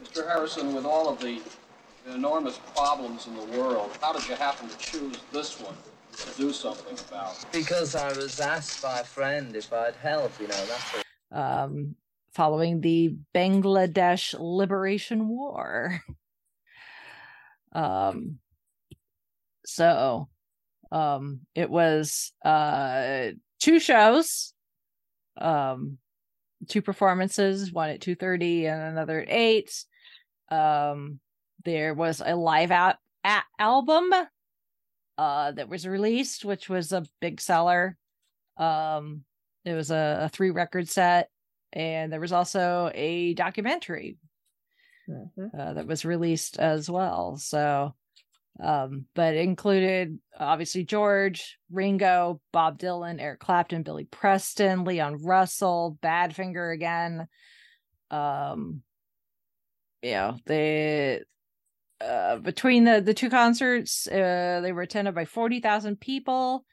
Mr. Harrison, with all of the enormous problems in the world, how did you happen to choose this one to do something about? Because I was asked by a friend if I'd help, you know, that's all. Um, following the Bangladesh Liberation War. *laughs* Um, so, um, it was uh two shows, um, two performances, one at two thirty and another at eight. Um, there was a live out a- album uh that was released, which was a big seller. Um, it was a, a three record set, and there was also a documentary uh, that was released as well. So, um, but included obviously George, Ringo, Bob Dylan, Eric Clapton, Billy Preston, Leon Russell, Badfinger again. Um, you know, they uh, between the the two concerts, uh, they were attended by forty thousand people.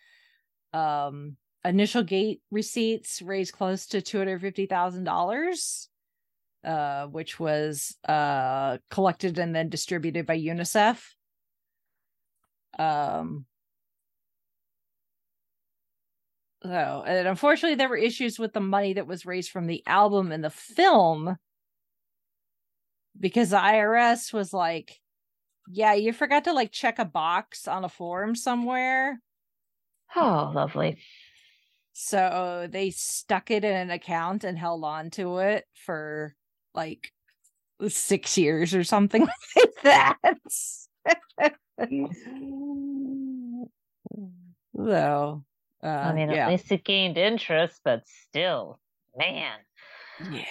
Um, initial gate receipts raised close to two hundred fifty thousand dollars, uh, which was uh collected and then distributed by UNICEF. Um. So, and unfortunately, there were issues with the money that was raised from the album and the film because the IRS was like, yeah, you forgot to like check a box on a form somewhere. Oh, lovely. So they stuck it in an account and held on to it for like six years or something *laughs* like that. *laughs* so, uh, I mean, yeah. at least it gained interest, but still, man. Yeah.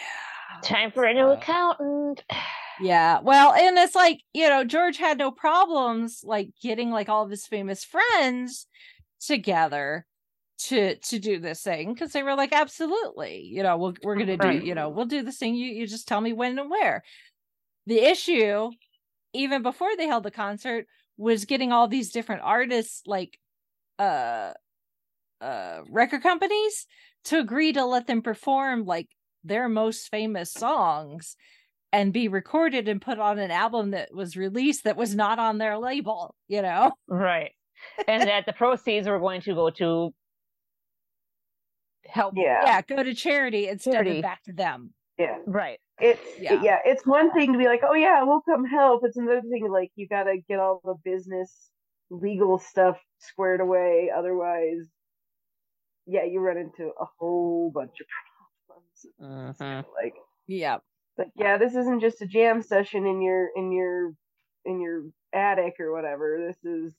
Time for a new accountant. *sighs* Yeah. Well, and it's like, you know, George had no problems like getting like all of his famous friends together to to do this thing because they were like absolutely you know we'll, we're gonna do you know we'll do this thing you you just tell me when and where the issue even before they held the concert was getting all these different artists like uh uh record companies to agree to let them perform like their most famous songs and be recorded and put on an album that was released that was not on their label you know *laughs* Right. And that the proceeds were going to go to help. Yeah. yeah go to charity instead Charity. of back to them Yeah. Right. It's Yeah. yeah. It's one thing to be like, oh yeah, we'll come help. It's another thing like you gotta get all the business legal stuff squared away. Otherwise, yeah, you run into a whole bunch of problems. Mhm. Like, yeah like yeah, this isn't just a jam session in your in your in your attic or whatever. This is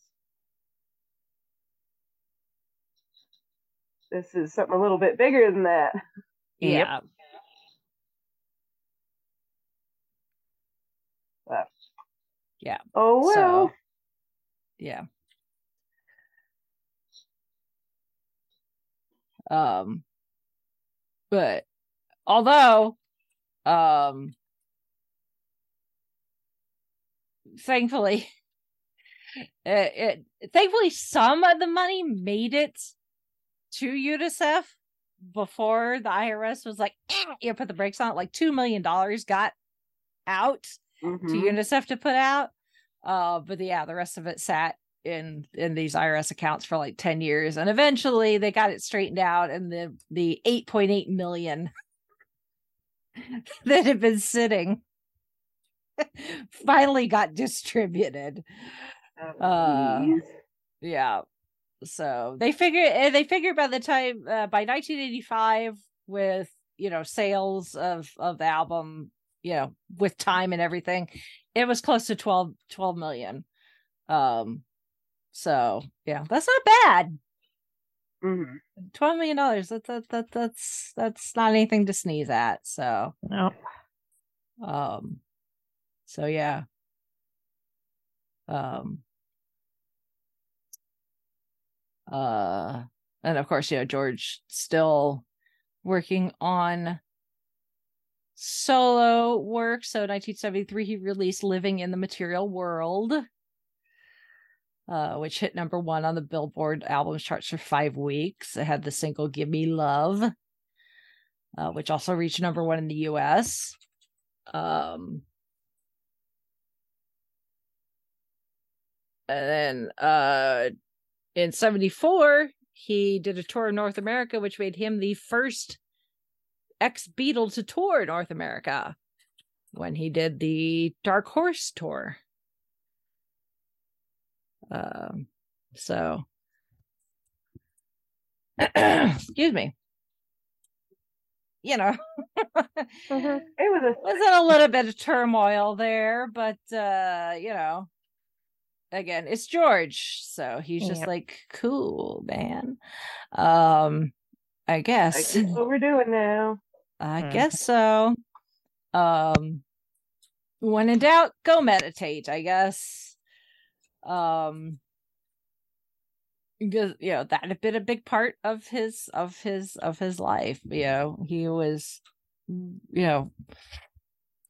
this is something a little bit bigger than that. yeah But, yeah oh well. So, yeah. Um but although um thankfully *laughs* it, it thankfully some of the money made it to UNICEF before the IRS was like, eh, you put the brakes on it. Like two million dollars got out Mhm. to UNICEF to put out. Uh, but yeah, the rest of it sat in in these IRS accounts for like 10 years. And eventually they got it straightened out and the the 8.8 million *laughs* that had been sitting *laughs* finally got distributed. Uh yeah. So they figure eh, they figured by the time uh, by 1985 with you know sales of of the album you know with time and everything it was close to 12 12 million. Um so yeah that's not bad. Mhm. 12 million dollars that, that that that's that's not anything to sneeze at so. No. um so yeah. Um. Uh and of course you know george still working on solo work. So 1973 he released living in the material world uh which hit number one on the billboard albums charts for five weeks. It had the single give me love uh, which also reached number one in the us um and then uh in 74 he did a tour of north america which made him the first ex beatle to tour north america when he did the dark horse tour um so *clears throat* excuse me you know *laughs* It was a was in a little bit of turmoil there, but uh, you know, again, it's George, so he's just Yep. like, cool, man. Um, I I guess. guess what we're doing now. I Mhm. guess so. Um, when in doubt, go meditate. I guess. Um, because you know that had been a big part of his of his of his life. You know, he was, you know,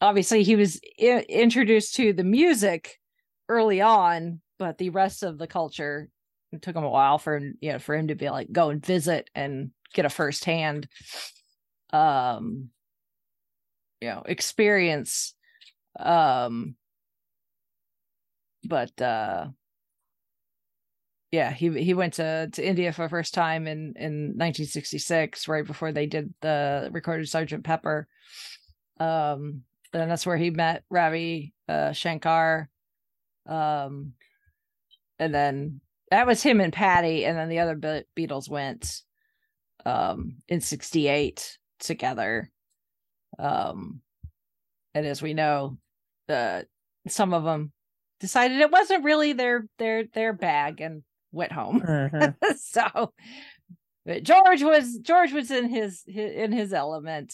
obviously he was I- introduced to the music early on, but the rest of the culture it took him a while for him, you know, for him to be like go and visit and get a firsthand um you know experience um but uh yeah he he went to to india for the first time in in 1966 right before they did the recorded sergeant pepper. Um and that's where he met ravi uh shankar um and then that was him and pattie and then the other Be- beatles went um in 68 together. Um and as we know uh some of them decided it wasn't really their their their bag and went home. *laughs* So but george was george was in his, his in his element.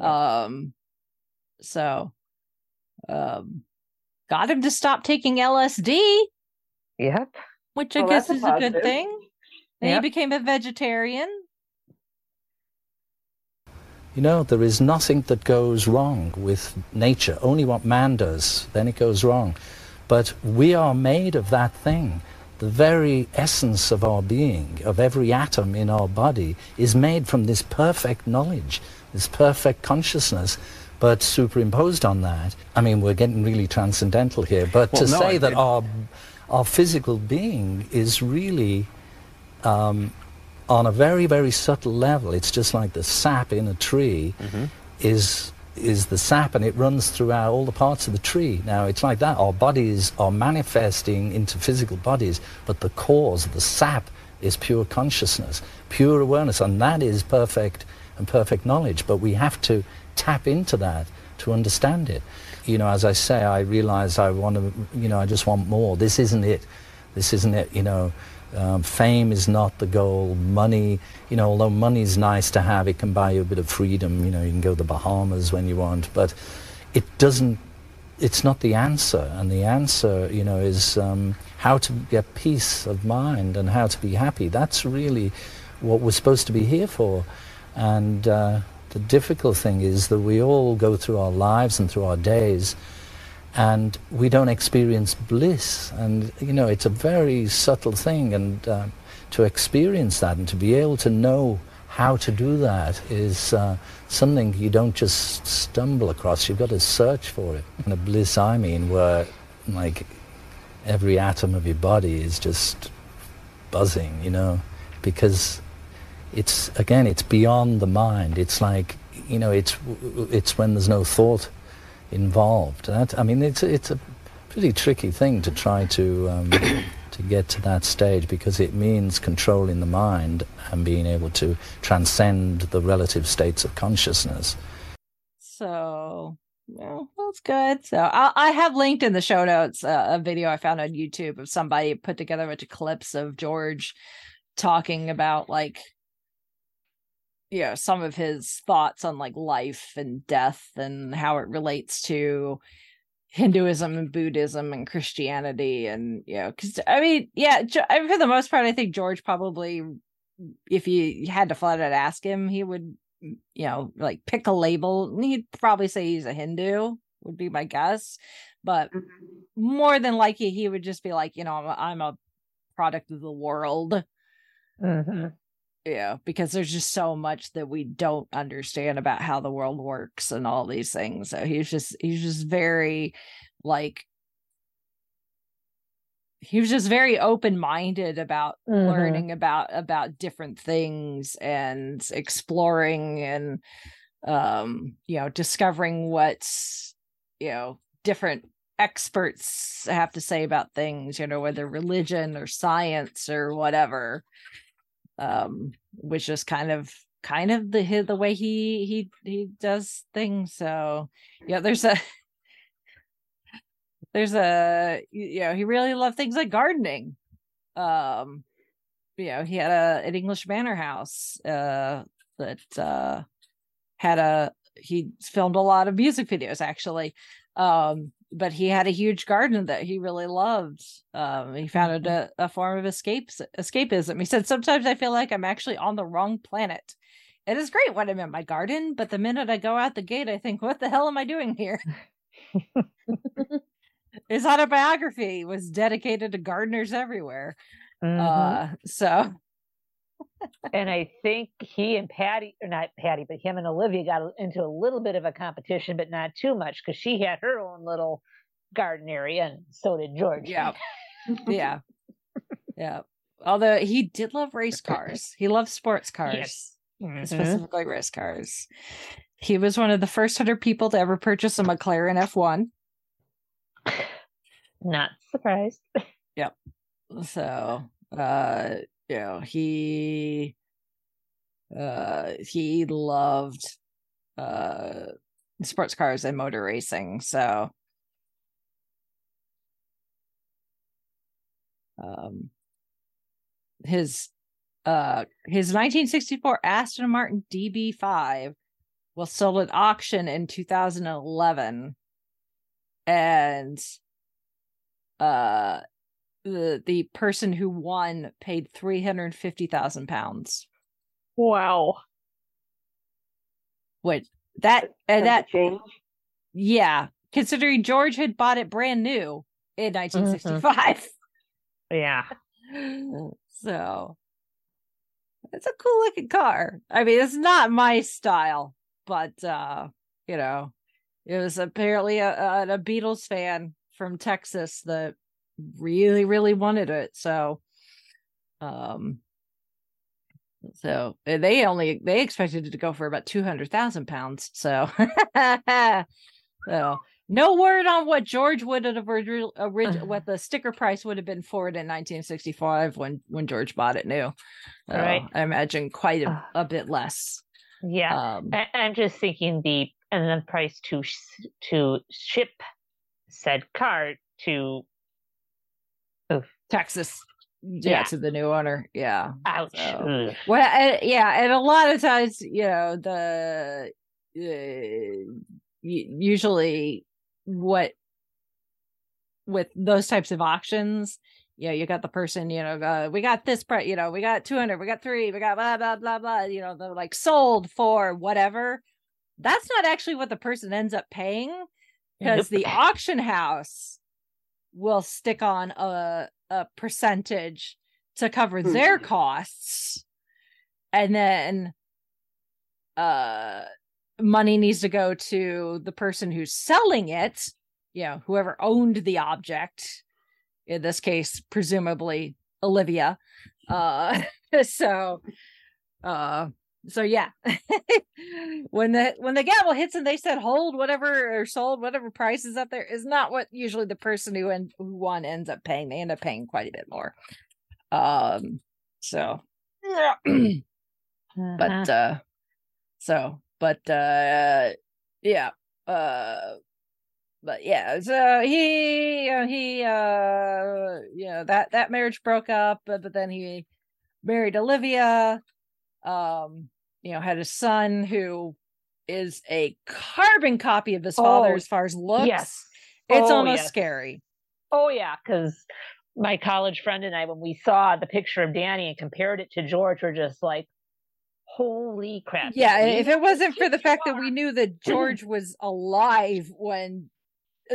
Um so um got him to stop taking lsd yep. Which i Well, guess is a a good thing. And Yep. he became a vegetarian You know, there is nothing that goes wrong with nature, only what man does, then it goes wrong. But we are made of that thing. The very essence of our being, of every atom in our body, is made from this perfect knowledge, this perfect consciousness. But superimposed on that, I mean, we're getting really transcendental here, but Well, to no, say it- that our, our physical being is really um, on a very, very subtle level. It's just like the sap in a tree mm-hmm. is is the sap and it runs throughout all the parts of the tree. Now it's like that. Our bodies are manifesting into physical bodies, but the cause, the sap, is pure consciousness, pure awareness, and that is perfect and perfect knowledge. But we have to tap into that to understand it. You know, as I say, I realize I want to, you know, I just want more. This isn't it. This isn't it, you know. Um, fame is not the goal. Money, you know, although money is nice to have, it can buy you a bit of freedom. You know, you can go to the Bahamas when you want, but it doesn't. It's not the answer. And the answer, you know, is um, how to get peace of mind and how to be happy. That's really what we're supposed to be here for. And uh, the difficult thing is that we all go through our lives and through our days and we don't experience bliss. And, you know, it's a very subtle thing. And uh, to experience that and to be able to know how to do that is uh, something you don't just stumble across. You've got to search for it. And the bliss, I mean, where, like, every atom of your body is just buzzing, you know, because it's, again, it's beyond the mind. It's like, you know, it's, it's when there's no thought involved. That, I mean, it's it's a pretty tricky thing to try to um, *coughs* to get to that stage because it means controlling the mind and being able to transcend the relative states of consciousness. So, well, that's good. So, I, I have linked in the show notes uh, a video I found on YouTube of somebody put together a bunch of clips of George talking about like, you know, some of his thoughts on like life and death and how it relates to Hinduism and Buddhism and Christianity. And, you know, because I mean, yeah, Jo- I mean, for the most part, I think George probably, if you had to flat out ask him, he would you know, like pick a label. He'd probably say he's a Hindu, would be my guess. But more than likely, he would just be like, you know, I'm a, I'm a product of the world. Mm-hmm. Yeah, because there's just so much that we don't understand about how the world works and all these things. So he's just he's just very like he was just very open-minded about Mhm. learning about about different things and exploring and um you know discovering what you know different experts have to say about things you know whether religion or science or whatever um which is kind of kind of the the way he he he does things. So yeah there's a *laughs* there's a you know he really loved things like gardening. Um you know he had a an english manor house uh that uh had a he filmed a lot of music videos actually. Um but he had a huge garden that he really loved. Um he found it a, a form of escapes escapism. He said sometimes i feel like i'm actually on the wrong planet. It is great when i'm in my garden but the minute i go out the gate i think what the hell am i doing here? *laughs* His autobiography was dedicated to gardeners everywhere. Mhm. Uh, so and I think he and Pattie, or not Pattie, but him and Olivia got into a little bit of a competition, but not too much because she had her own little garden area, and so did George. Yeah. *laughs* yeah, yeah. Although he did love race cars, he loved sports cars, Yes. Mhm. specifically race cars. He was one of the first hundred people to ever purchase a McLaren F1. Not surprised. Yep. So, uh, you know, he, uh, he loved, uh, sports cars and motor racing. So, um, his, uh, his 1964 Aston Martin DB5 was sold at auction in 2011. And, uh, the the person who won paid three hundred fifty thousand pounds. Wow. Which that and that change. Yeah, considering George had bought it brand new in nineteen sixty five. *laughs* Yeah. So it's a cool looking car. I mean, it's not my style, but uh, you know, it was apparently a, a, a Beatles fan from Texas that really really wanted it. So um so they only they expected it to go for about 200,000 pounds. So *laughs* so no word on what George would have orig- orig- what the sticker price would have been for it in 1965 when when George bought it new. Right. I imagine quite a, a bit less. Yeah. um I, I'm just thinking the and the price to sh- to ship said car to Texas yeah, Yeah. to the new owner yeah ouch. So- Well, and, yeah, and a lot of times, you know, the uh, u- usually what with those types of auctions, you know, you got the person, you know, uh, we got this price, you know, we got 200, we got three, we got blah, blah, blah, blah, you know, they're like sold for whatever. That's not actually what the person ends up paying because Nope. the auction house will stick on a, a percentage to cover their costs. And then uh money needs to go to the person who's selling it you know whoever owned the object in this case presumably olivia. Uh *laughs* so uh so yeah. *laughs* When the when the gavel hits and they said hold whatever or sold whatever price is up there is not what usually the person who end, who won ends up paying. They end up paying quite a bit more. Um so. Yeah *clears throat* but uh so but uh yeah uh but yeah so he uh, he uh you know that that marriage broke up but, but then he married olivia. Um you know had a son who is a carbon copy of his father Oh, as far as looks yes. it's Oh, almost yes. scary Oh yeah, because my college friend and I, when we saw the picture of Danny and compared it to George, were just like, "Holy crap!" Yeah, if it wasn't for the fact that we knew that *laughs* George was alive when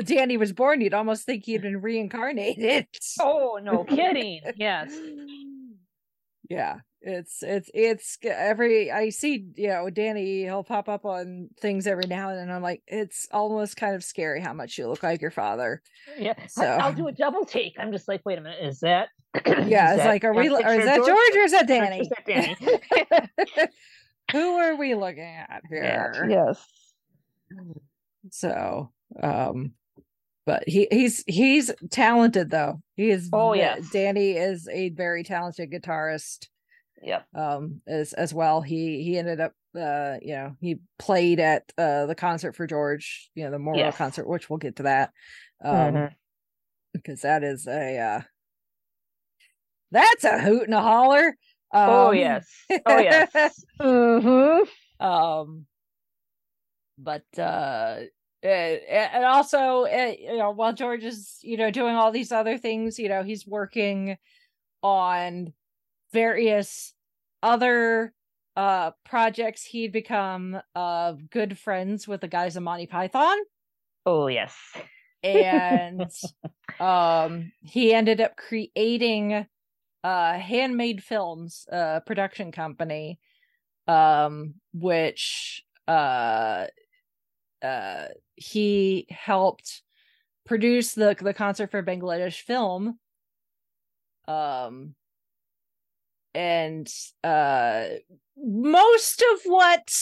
Danny was born, you'd almost think he had been reincarnated. Oh, no *laughs* kidding. Yes. *laughs* Yeah, it's it's it's every I see, you know, Danny he'll pop up on things every now and then. I'm like, it's almost kind of scary how much you look like your father. Yeah, So- I'll do a double take. I'm just like, wait a minute, is that? *clears throat* Yeah, is it's that like, are we? Or is that George or is that Danny? Is that Danny? *laughs* *laughs* Who are we looking at here? yes. So, um, but he he's he's talented though. He is. Oh, yeah. Danny is a very talented guitarist. Yep. Um, as as well. He he ended up. Uh, you know, he played at uh the concert for George. You know, the Memorial Yes. concert, which we'll get to that. Um, Mhm. because that is a uh, that's a hoot and a holler. Um, Oh, yes. Oh, yes. *laughs* mm-hmm. Um, but uh, uh, and also, uh, you know, while George is, you know, doing all these other things, you know, he's working on various other uh projects. He'd become uh good friends with the guys of Monty Python. Oh yes. and *laughs* um he ended up creating uh handmade films uh production company um which uh uh he helped produce the the concert for Bangladesh film um and uh most of what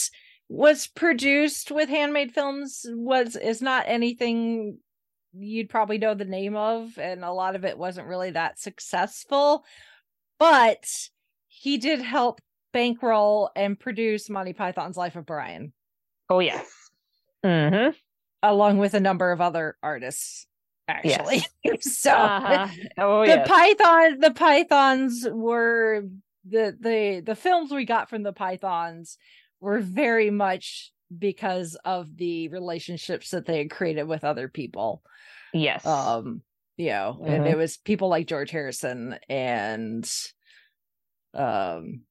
was produced with handmade films was is not anything you'd probably know the name of and a lot of it wasn't really that successful but he did help bankroll and produce Monty Python's Life of Brian Oh yes. Mm-hmm. along with a number of other artists actually *laughs* so Uh-huh. Oh the yes. python the pythons were the the the films we got from the pythons were very much because of the relationships that they had created with other people yes. um you know and Mhm. it was people like george harrison and um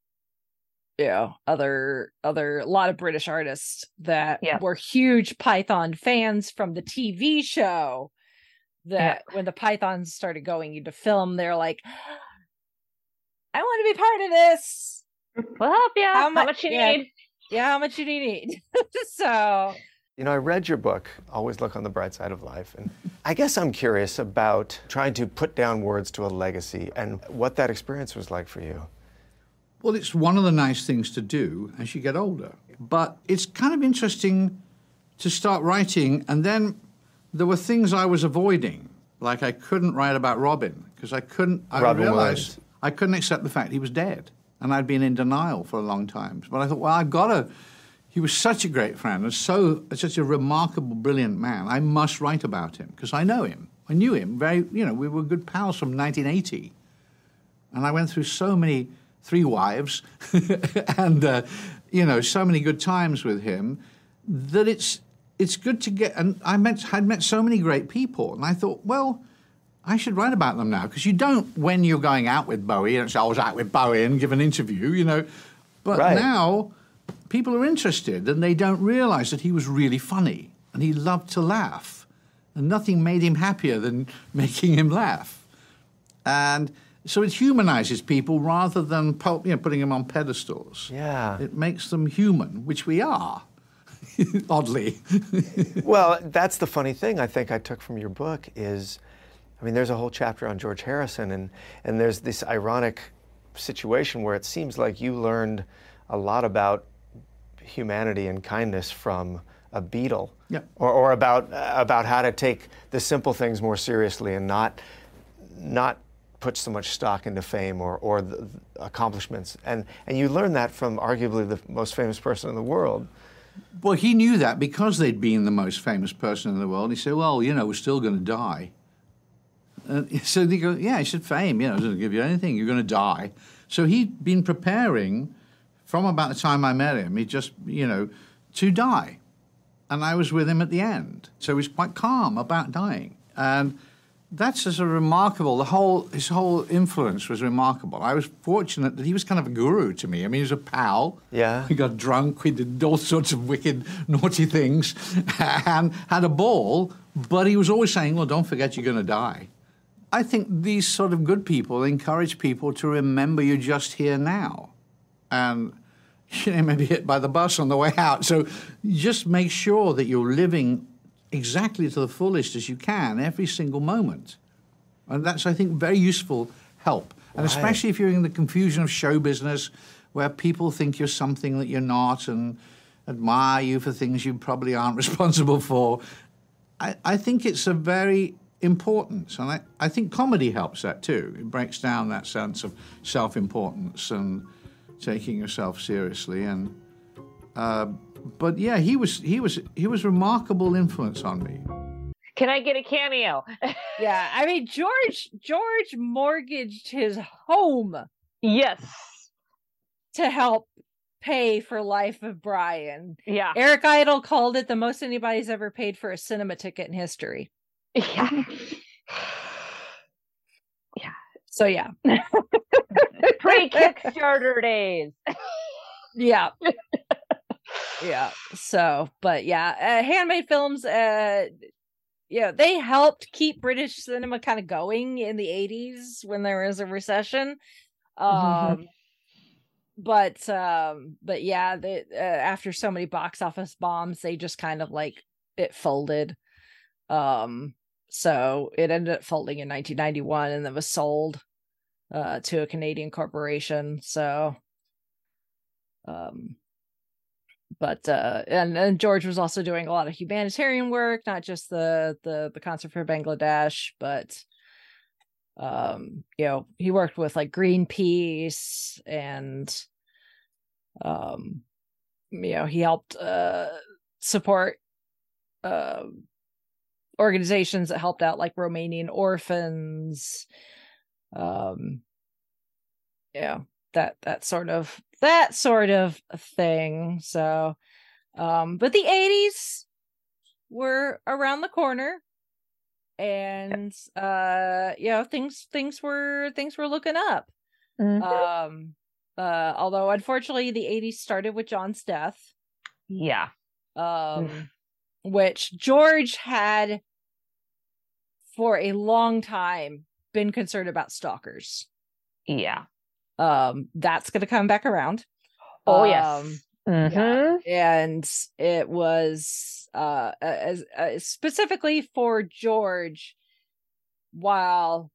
you know other other a lot of british artists that Yeah. were huge python fans from the tv show that when the pythons started going into film they're like *gasps* i want to be part of this We'll help you. How, mu- much you yeah. need? yeah how much you need *laughs* so You know, I read your book, Always Look on the Bright Side of Life, and I guess I'm curious about trying to put down words to a legacy and what that experience was like for you. Well, it's one of the nice things to do as you get older. But it's kind of interesting to start writing, and then there were things I was avoiding, like I couldn't write about Robin because I couldn't. I Robin realized Williams. I couldn't accept the fact he was dead, and I'd been in denial for a long time. But I thought, well, I've got to. He was such a great friend and so such a remarkable, brilliant man. I must write about him because I know him. I knew him very. You know, we were good pals from 1980 and I went through so many three wives *laughs* and uh, you know so many good times with him that it's it's good to get and I met had met so many great people and I thought well I should write about them now because you don't when you're going out with Bowie and say I was out with Bowie and give an interview you know but Right. now people are interested and they don't realize that he was really funny and he loved to laugh and nothing made him happier than *laughs* making him laugh and so it humanizes people rather than po- you know, putting them on pedestals. Yeah. It makes them human, which we are, *laughs* oddly. *laughs* well, that's the funny thing I think I took from your book is, I mean, there's a whole chapter on George Harrison, and, and there's this ironic situation where it seems like you learned a lot about humanity and kindness from a Beatle, Yeah. or, or about about how to take the simple things more seriously and not not put so much stock into fame or, or the, the accomplishments. And and you learn that from arguably the most famous person in the world. Well, he knew that because they'd been the most famous person in the world. He said, "Well, you know, we're still going to die." So they go, "Yeah," he said, "Fame, you know, doesn't give you anything. You're going to die." So he'd been preparing from about the time I met him. He just, you know, to die, and I was with him at the end. So he was quite calm about dying, and that's just a remarkable. The whole his whole influence was remarkable. I was fortunate that he was kind of a guru to me. I mean, he was a pal. Yeah. We got drunk. We did all sorts of wicked, naughty things, *laughs* and had a ball. But he was always saying, "Well, don't forget you're going to die." I think these sort of good people encourage people to remember you're just here now, and *laughs* you know, maybe hit by the bus on the way out. So just make sure that you're living exactly to the fullest as you can every single moment. And that's, I think, very useful help. And Right. especially if you're in the confusion of show business where people think you're something that you're not and admire you for things you probably aren't *laughs* responsible for. I, I think it's a very important, and I, I think comedy helps that too. It breaks down that sense of self importance and taking yourself seriously. And uh, but yeah, he was he was he was remarkable influence on me. Can I get a cameo? *laughs* yeah i mean george george mortgaged his home yes to help pay for life of brian Yeah. eric idle called it the most anybody's ever paid for a cinema ticket in history Yeah. *laughs* Yeah. So yeah Pre Kickstarter days. *laughs* yeah yeah so but yeah uh, handmade films uh yeah, they helped keep British cinema kind of going in the 80s when there was a recession. Um but um but yeah, they, uh, after so many box office bombs, they just kind of like it folded. Um so it ended up folding in 1991 and then was sold uh to a Canadian corporation. So um but uh and, and george was also doing a lot of humanitarian work not just the the the concert for bangladesh but um you know he worked with like greenpeace and um you know he helped uh support uh organizations that helped out like romanian orphans um yeah that that sort of that sort of thing so um but the 80s were around the corner and uh you know things things were things were looking up. Mhm. um uh although unfortunately the 80s started with john's death. Yeah. Um which george had for a long time been concerned about stalkers. Yeah um that's gonna come back around Oh, yes. Um, Mhm. and it was uh as uh, specifically for george while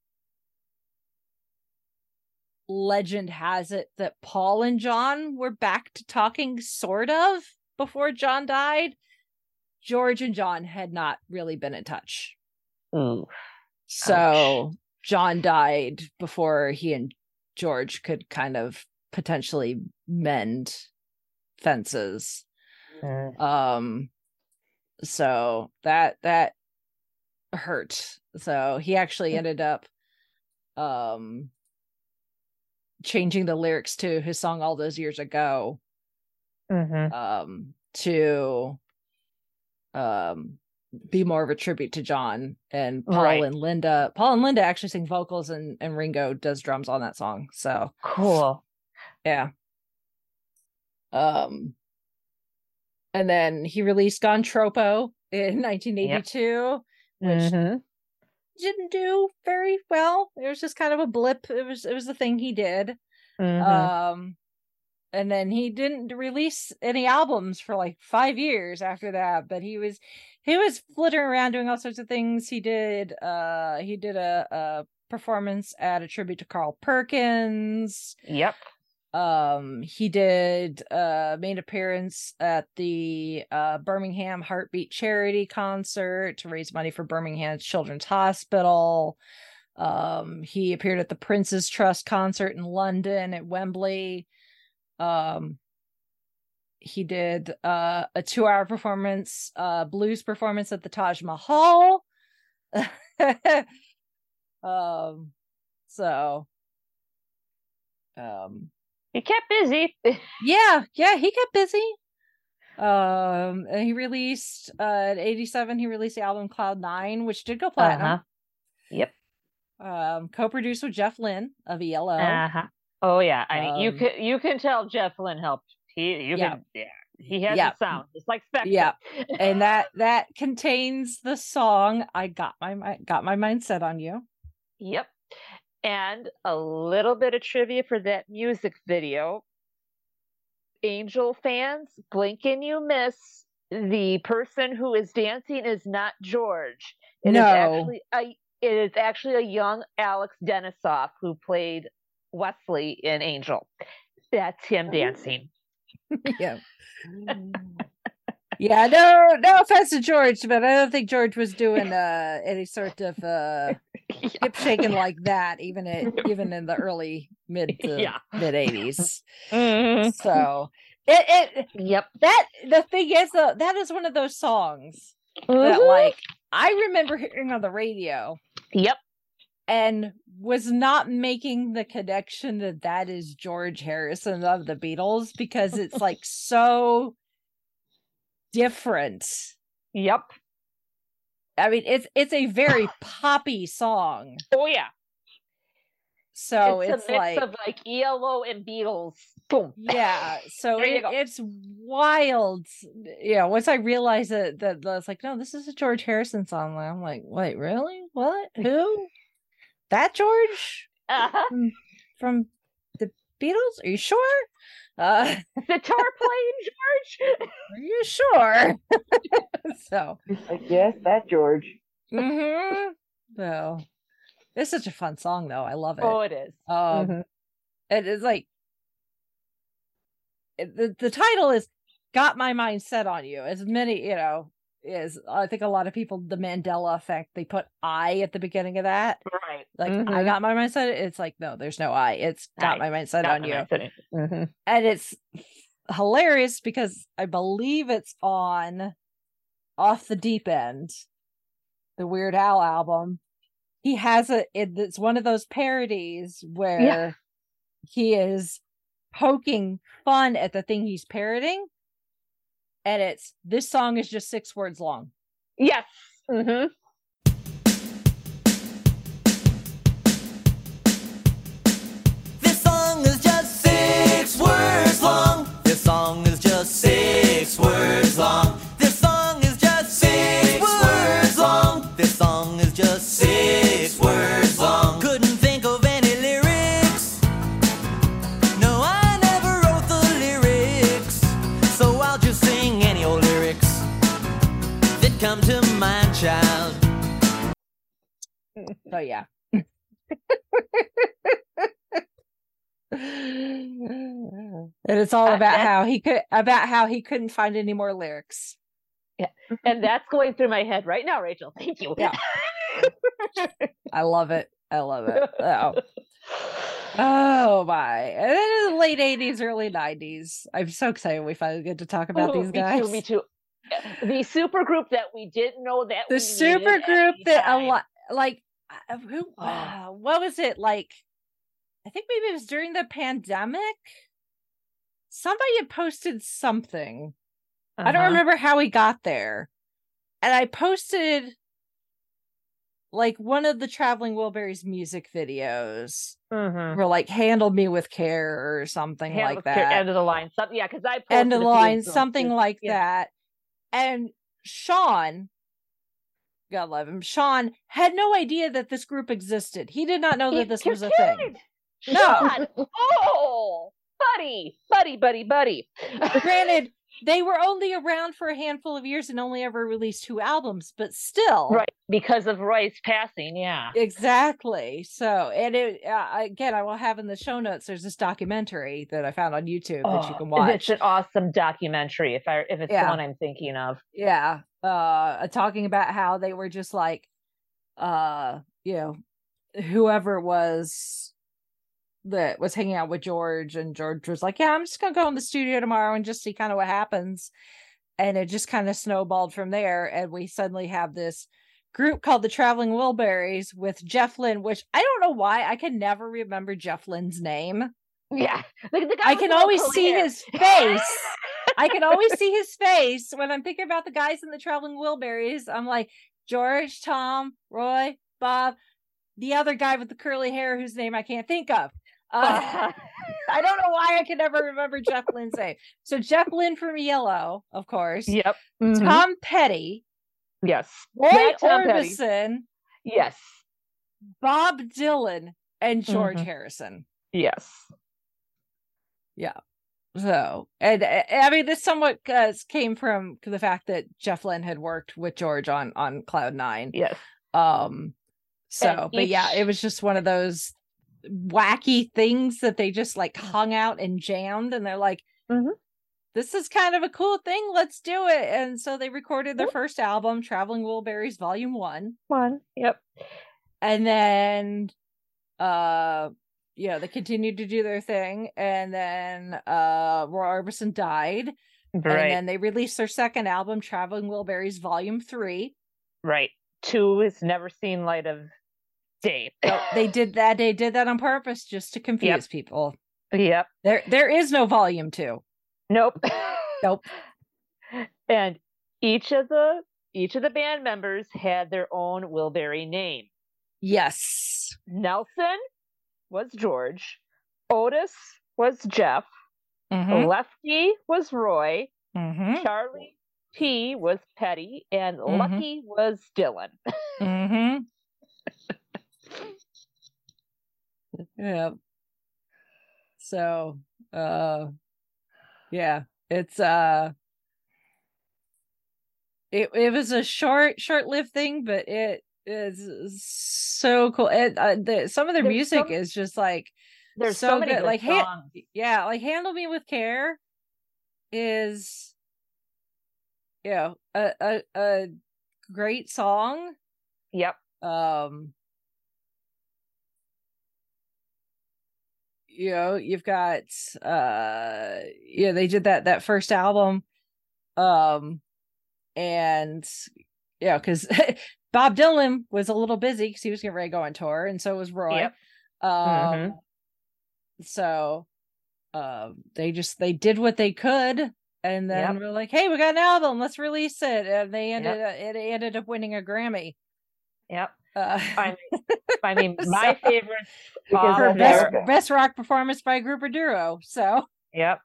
legend has it that paul and john were back to talking sort of before john died george and john had not really been in touch Ooh. so John died before he and George could kind of potentially mend fences. Um so that that hurt. So he actually ended up um changing the lyrics to his song all those years ago Mhm. um to um be more of a tribute to John and Paul Right. and Linda. Paul and Linda actually sing vocals and and Ringo does drums on that song. So cool. Yeah. Um and then he released Gone Troppo in 1982, which Mhm. didn't do very well. It was just kind of a blip. It was it was the thing he did. Mhm. Um and then he didn't release any albums for like 5 years after that, but he was he was flittering around doing all sorts of things. He did uh he did a, a performance at a tribute to Carl Perkins. Yep. Um he did uh made appearance at the uh Birmingham Heartbeat charity concert to raise money for Birmingham Children's Hospital. Um he appeared at the Prince's Trust concert in London at Wembley. Um he did uh a 2-hour performance uh blues performance at the Taj Mahal. *laughs* um so um he kept busy yeah yeah he kept busy um and he released uh in 87 he released the album cloud nine which did go platinum Uh-huh. Yep. um co-produced with jeff lynne of elo Uh-huh. Oh yeah. I mean you Um, can you can tell Jeff Lynne helped. He you Yeah. can yeah. He has Yeah. the sound. It's like Spector. yeah and that that contains the song i got my got my mindset on you Yep. And a little bit of trivia for that music video. Angel fans, blink and you miss. The person who is dancing is not George. It is No. actually a it is actually a young Alex Denisof who played Wesley in Angel. That's him dancing. *laughs* yeah yeah no no offense to george but i don't think george was doing *laughs* uh any sort of uh hip shaking like that even at, even in the early mid *laughs* to Yeah. mid 80s Mhm. so it, it yep that the thing is though that is one of those songs that Mhm. like i remember hearing on the radio Yep. And was not making the connection that that is george harrison of the beatles because it's like *laughs* so different Yep. i mean it's it's a very *sighs* poppy song Oh yeah. so it's, it's, a mix like of like ELO and Beatles Boom. Yeah. So it, it's wild. Yeah. Once I realized that, that, that it's like, no, this is a George Harrison song. I'm like, wait, really? What? Who? That George Uh-huh. from, from the Beatles? Are you sure? Uh, *laughs* tar plane, George. *laughs* are you sure? *laughs* so, Like, yes, that George. Mm-hmm. so it's such a fun song, though. I love it. Oh, it is. Um, Mhm. it is like it- the the title is "Got My Mind Set on You." As many, you know, is I think a lot of people the Mandela effect. They put "I" at the beginning of that, Right. like I Mhm. got my mindset. It's like no, there's no "I." It's got I my mindset got on my you, mind set on you. Mhm. and it's hilarious because I believe it's on "Off the Deep End," the Weird Al album. He has a it, it's one of those parodies where he is poking fun at the thing he's parroting and it's this song is just six words long Yes. Mm-hmm. This song is just six words long. This song come to mind, child. so *laughs* yeah and it's all Uh, about that- how he could about how he couldn't find any more lyrics Yeah. And that's going through my head right now, Rachel. Thank you. Yeah. *laughs* i love it i love it *laughs* oh oh my and then in the late 80s early 90s i'm so excited we finally get to talk about Oh, these me guys Too, me too. *laughs* The super group that we didn't know that the we super group the that a lot like uh, who Oh. uh, what was it like i think maybe it was during the pandemic somebody had posted something i don't Uh-huh. remember how we got there and i posted like one of the traveling wilburys music videos Mhm. or like handle me with care or something like that End of the line. Something. Yeah, because I posted end of the line, something like Yeah. that. And Sean, God love him, Sean had no idea that this group existed. He did not know He- that this was a thing. kidding. No. Sean! *laughs* oh, buddy, buddy, buddy, buddy. Granted, they were only around for a handful of years and only ever released two albums, but still. right, because of Roy's passing. Yeah. Exactly. So, and it uh, again, I will have in the show notes. There's this documentary that I found on YouTube that you Oh, can watch. It's an awesome documentary. If I if it's Yeah. the one I'm thinking of. yeah uh talking about how they were just like uh you know whoever was that was hanging out with george and george was like yeah i'm just gonna go in the studio tomorrow and just see kind of what happens and it just kind of snowballed from there and we suddenly have this group called the traveling wilburys with jeff lynne which i don't know why i can never remember jeff lynne's name Yeah, the, the guy I can always see hair. his *laughs* face. I can always *laughs* see his face when I'm thinking about the guys in the traveling Wilburys. I'm like George, Tom, Roy, Bob, the other guy with the curly hair whose name I can't think of. Uh, *laughs* I don't know why I can never remember Jeff Lynne's name. So Jeff Lynne from ELO, of course. Yep. Mhm. Tom Petty, Yes. Roy Tom Petty. Orbison, Yes. Bob Dylan, and George Mhm. Harrison. Yes. Yeah. So, and uh, I mean, this somewhat uh, came from the fact that Jeff Lynne had worked with George on on Cloud Nine. Yes. Um. So, And but yeah, it was just one of those wacky things that they just like hung out and jammed, and they're like, Mhm. "This is kind of a cool thing. Let's do it." And so they recorded their first album, Traveling Wilburys Volume One, One. Yep. and then, uh, you know, they continued to do their thing, and then uh, Roy Orbison died. Right. And then they released their second album, Traveling Wilburys Volume Three. Right. Two is never seen light of So *laughs* they did that. They did that on purpose just to confuse people. Yep. There, there is no Volume Two. Nope. Nope. *laughs* And each of the each of the band members had their own Wilbury name. Yes. Nelson was George. Otis was Jeff. Mhm. Lefty was Roy, Mhm. Charlie P was Petty, and Mhm. Lucky was Dylan. *laughs* Mm-hmm. *laughs* yeah. So, uh, yeah, it's uh, it it was a short short lived thing, but it is so cool. It uh, the some of the There's music so- is just like There's so many good Like, Han- songs. yeah, like "Handle Me with Care" is, you know, a a a great song. Yep. Um, you know, you've got uh, yeah, they did that that first album, um, and yeah, because *laughs* Bob Dylan was a little busy because he was getting ready to go on tour, and so was Roy. Yep. Um, Mhm. so um, they just they did what they could. And then Yep. we're like, "Hey, we got an album. Let's release it." And they ended it ended up winning a Grammy. Yep. Uh, I mean, I my So- favorite Because for of best, best rock performance by a group or duo. So Yep.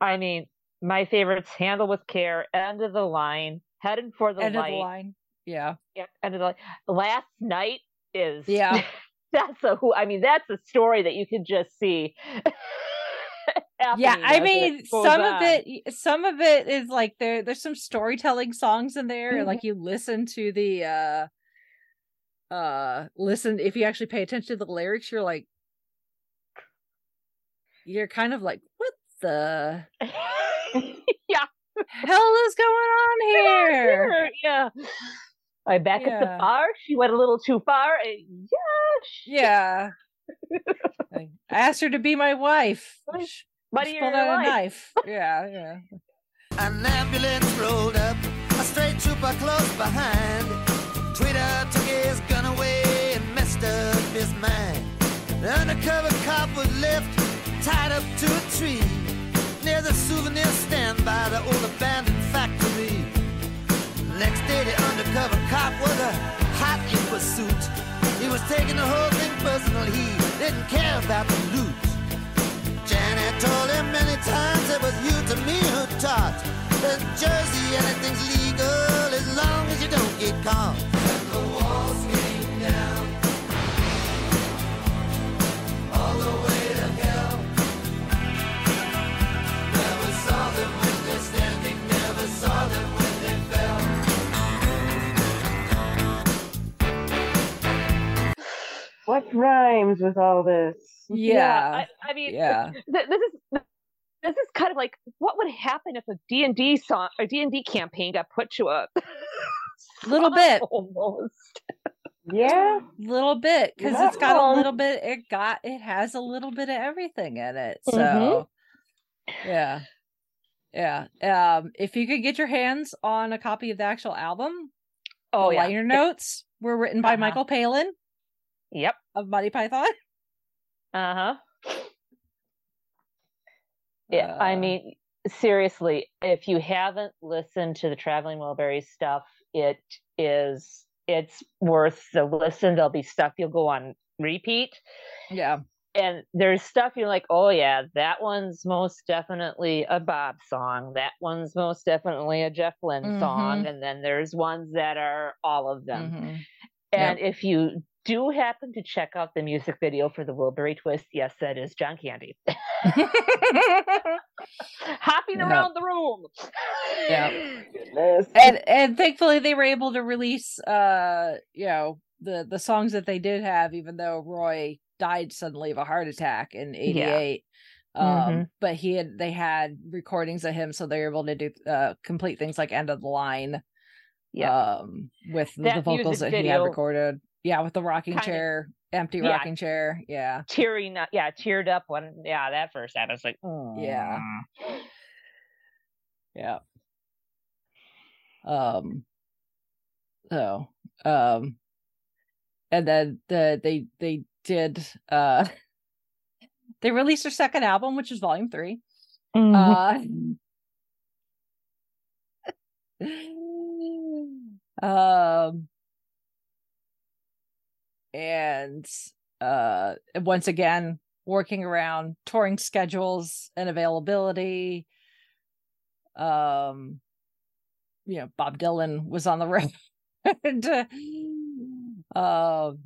I mean, my favorites: "Handle with Care," "End of the Line," "Headed for the end of the line. Yeah. Yep, "End of the Line." Last night is Yeah. *laughs* that's a who. I mean, that's a story that you could just see. *laughs* yeah i mean some of it some of it is like there there's some storytelling songs in there Mm-hmm. like you listen to the uh uh listen if you actually pay attention to the lyrics you're like you're kind of like what the *laughs* yeah hell is going on *laughs* here yeah. I back at the bar. She went a little too far. and Yeah. yeah *laughs* i asked her to be my wife She Buddy, pulled you're out a knife yeah yeah An ambulance rolled up, a straight trooper close behind. Took his gun away and messed up his mind. The undercover cop was left tied up to a tree near the souvenir stand by the old abandoned factory. Next day, the undercover cop was a hot in pursuit. He was taking the whole thing personal. He didn't care about the loot. Janet told him many times it was you to me who taught that Jersey anything's legal as long as you don't get caught. And the walls came down all the way to hell. Never saw them when they're standing, never saw them when they fell. What rhymes with all this? yeah I, I mean, Yeah. th- this is this is kind of like what would happen if a D and D song or D and D campaign got put to a *laughs* little bit *laughs* almost. Yeah. little bit because Not it's got wrong. a little bit it got it has a little bit of everything in it so Mhm. yeah yeah um if you could get your hands on a copy of the actual album Oh the yeah. liner notes were written by Uh-huh. michael palin Yep. of monty python Uh Yeah, I Uh, mean, seriously, if you haven't listened to the Traveling Wilburys stuff, it is it's worth the listen. There'll be stuff you'll go on repeat, yeah and there's stuff you're like, oh yeah, that one's most definitely a Bob song. That one's most definitely a Jeff Lynne song, Mhm. and then there's ones that are all of them. Mhm. And if you do happen to check out the music video for the Wilbury Twist, yes, that is John Candy. *laughs* Hopping Yeah. around the room. yeah and and thankfully they were able to release uh you know the the songs that they did have even though roy died suddenly of a heart attack in 88 um Mhm. but he had they had recordings of him so they were able to do uh complete things like end of the line Yeah. um with the vocals that he had recorded yeah with the rocking chair empty Yeah. rocking chair yeah Tearing up, yeah, teared up when, yeah, that first. I was like, Yeah. yeah um so um and then the they they did uh *laughs* they released their second album which is volume 3 uh *laughs* um and uh once again working around touring schedules and availability. Um, you know, Bob Dylan was on the *laughs* road. um,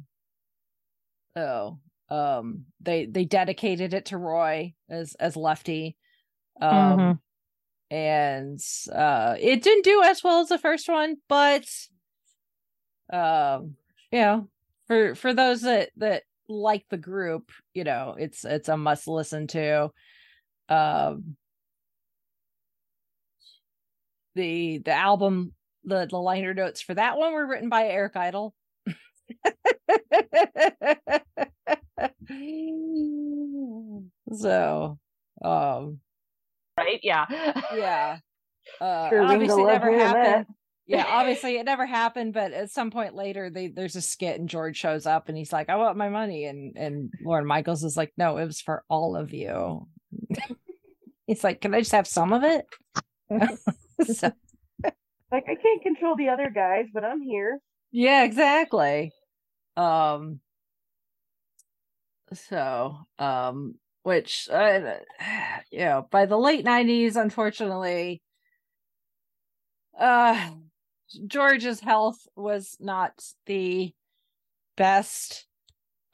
oh, um, they they dedicated it to Roy as as Lefty. Um, Mhm. and uh, it didn't do as well as the first one, but um, you know, for for those that that like the group, you know, it's it's a must listen to. Um, the the album the the liner notes for that one were written by Eric Idle. *laughs* so, um, right? Yeah. yeah. *laughs* Uh, obviously, it never happened. Yeah, *laughs* obviously, it never happened. But at some point later, they there's a skit, and George shows up, and he's like, "I want my money," and and Lorne Michaels is like, "No, it was for all of you." *laughs* he's like, "Can I just have some of it?" *laughs* so, Like I can't control the other guys, but I'm here. yeah, exactly. Um. So, um, which, uh, *sighs* you know, by the late '90s, unfortunately, uh, George's health was not the best.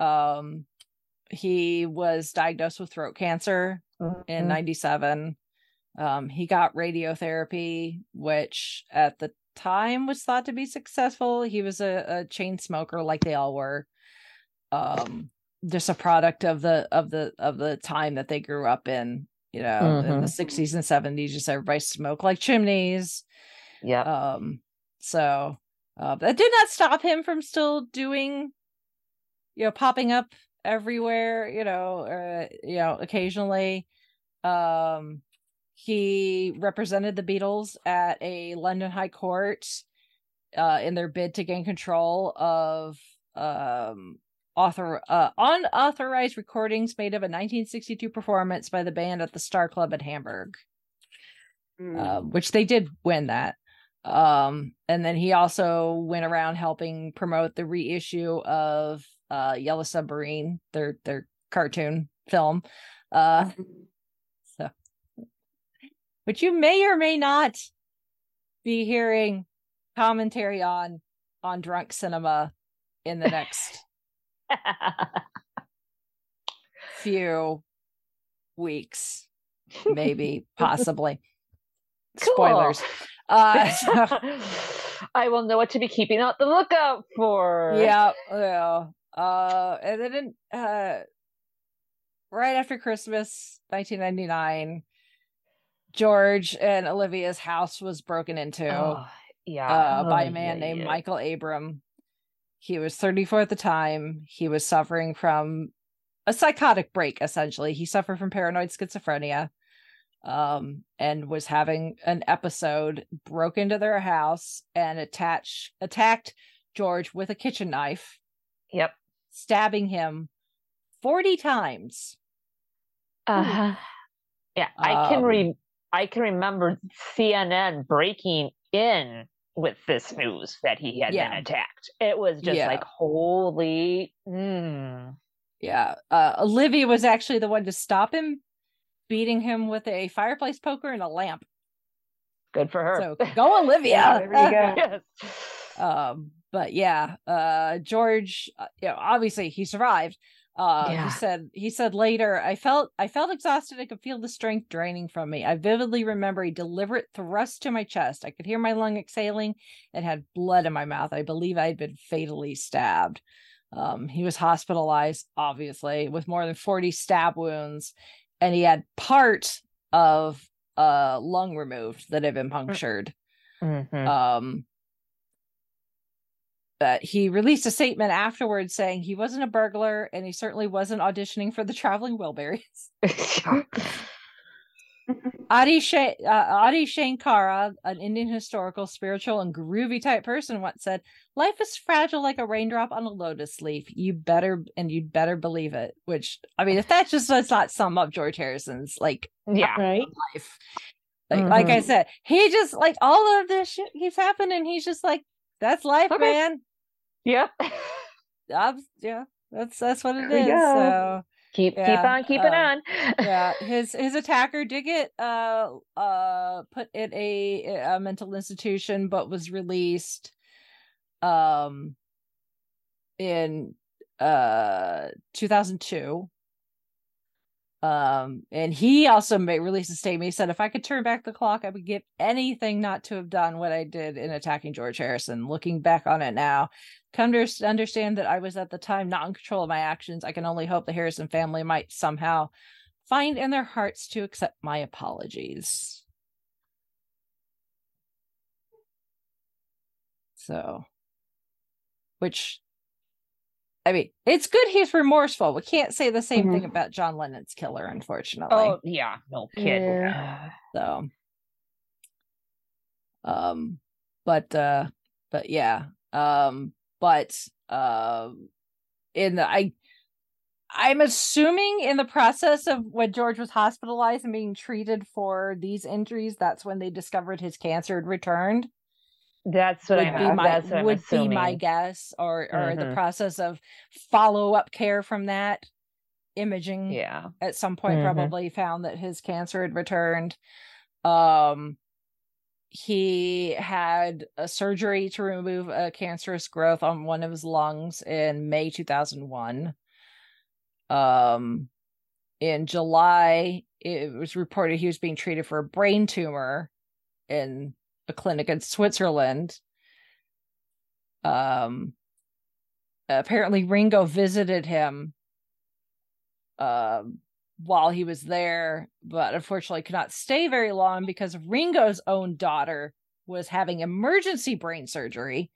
Um, he was diagnosed with throat cancer in Mhm. '97. Um, he got radiotherapy, which at the time was thought to be successful. He was a, a chain smoker, like they all were. Um, just a product of the of the of the time that they grew up in. You know, in the Mhm. sixties and seventies, just everybody smoked like chimneys. Yeah. Um. So uh, that did not stop him from still doing, you know, popping up everywhere. You know, uh, you know, occasionally. Um, he represented the Beatles at a London High Court uh, in their bid to gain control of um, author uh, unauthorized recordings made of a 1962 performance by the band at the Star Club at Hamburg, uh, which they did win that. Um, and then he also went around helping promote the reissue of uh, Yellow Submarine, their their cartoon film. Uh, so, which you may or may not be hearing commentary on on drunk cinema in the next *laughs* few weeks, maybe, *laughs* possibly. Spoilers. Uh, *laughs* so- I will know what to be keeping out the lookout for. yeah, yeah. Uh, and then uh, right after Christmas, 1999, George and Olivia's house was broken into. Oh, yeah. uh, by Oh, a man yeah, named yeah. Michael Abram. He was 34 at the time. He was suffering from a psychotic break, essentially. He suffered from paranoid schizophrenia um, and was having an episode, broke into their house and attached, attacked George with a kitchen knife. Yep. Stabbing him 40 times. Uh-huh. Yeah, I can Um, re I can remember CNN breaking in with this news that he had Yeah. been attacked. It was just Yeah. like holy mm. Yeah. Uh, Olivia was actually the one to stop him, beating him with a fireplace poker and a lamp. Good for her. So go Olivia. Yeah, there you go. *laughs* yes. um but yeah uh george uh, you know obviously he survived uh Yeah. he said he said later i felt i felt exhausted i could feel the strength draining from me i vividly remember a deliberate thrust to my chest i could hear my lung exhaling and had blood in my mouth i believe i had been fatally stabbed um he was hospitalized obviously with more than 40 stab wounds and he had part of uh lung removed that had been punctured. Mhm. um but he released a statement afterwards saying he wasn't a burglar and he certainly wasn't auditioning for the traveling wilburys *laughs* *laughs* Adi, Sha- uh, Adi Shankara, an Indian historical, spiritual, and groovy type person, once said, "Life is fragile like a raindrop on a lotus leaf. You better and you'd better believe it." Which, I mean, if that just does not sum up George Harrison's like yeah Right. life, like, like I said, he just like all of this shit keeps happening. He's just like, "That's life, Okay. man." Yep. I'm, yeah, that's that's what it There we is. go. So, keep keep on keeping um, on. yeah, *laughs* his his attacker did get uh uh put in a, a mental institution, but was released um in uh 2002. Um, and he also made released a statement. He said, "If I could turn back the clock, I would give anything not to have done what I did in attacking George Harrison. Looking back on it now, come to understand that I was at the time not in control of my actions. I can only hope the Harrison family might somehow find in their hearts to accept my apologies." So, which I mean, it's good he's remorseful. We can't say the same thing about John Lennon's killer, unfortunately. Oh yeah, no kid. Yeah. So um but uh but yeah. Um but um in the I I'm assuming in the process of when George was hospitalized and being treated for these injuries, that's when they discovered his cancer had returned. That's what would I'm. be my that's what I'm would be my guess, or or the Mhm. process of follow up care from that imaging. Yeah. at some point Mhm. probably found that his cancer had returned. Um, he had a surgery to remove a cancerous growth on one of his lungs in May 2001. Um, in July, it was reported he was being treated for a brain tumor in a clinic in Switzerland. Um, apparently Ringo visited him um while he was there, but unfortunately could not stay very long because Ringo's own daughter was having emergency brain surgery.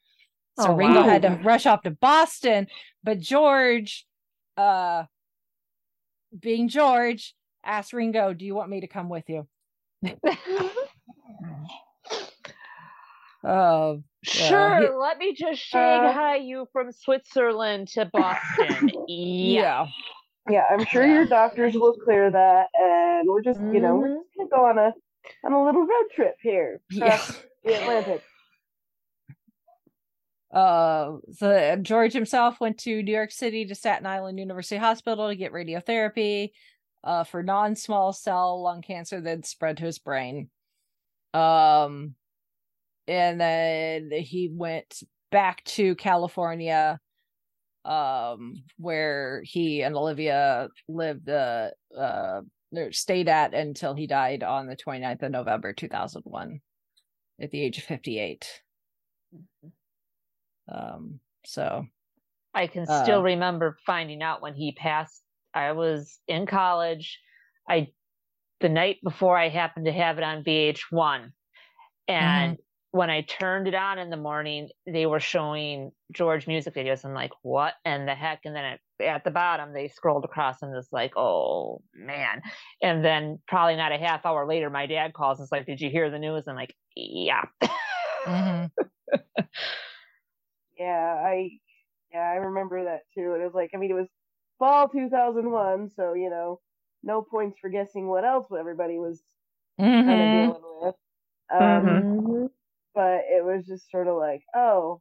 So Oh, Ringo wow. had to rush off to Boston, but George, uh, being George, asked Ringo, "Do you want me to come with you?" *laughs* Oh, Sure, let me just Shanghai you from Switzerland to Boston. *laughs* yeah. Yeah, I'm sure your doctors will clear that, and we're just, you know, we're Mm-hmm. just gonna go on a on a little road trip here across the Atlantic. Uh, so uh, George himself went to New York City to Staten Island University Hospital to get radiotherapy uh, for non-small cell lung cancer that spread to his brain. Um, and then he went back to California, um, where he and Olivia lived, uh, uh, stayed at until he died on the 29th of November 2001 at the age of 58. Um, so I can still Uh, remember finding out when he passed. I was in college. I the night before I happened to have it on VH1. And when I turned it on in the morning, they were showing George music videos. I'm like, what in the heck? And then at, at the bottom, they scrolled across and it's like, oh man. And then probably not a half hour later, my dad calls and is like, did you hear the news? I'm like, yeah. *laughs* Yeah, I yeah, I remember that too. It was like I mean it was fall 2001, so you know, no points for guessing what else everybody was kind of dealing with. Um, Mm-hmm. But it was just sort of like, oh,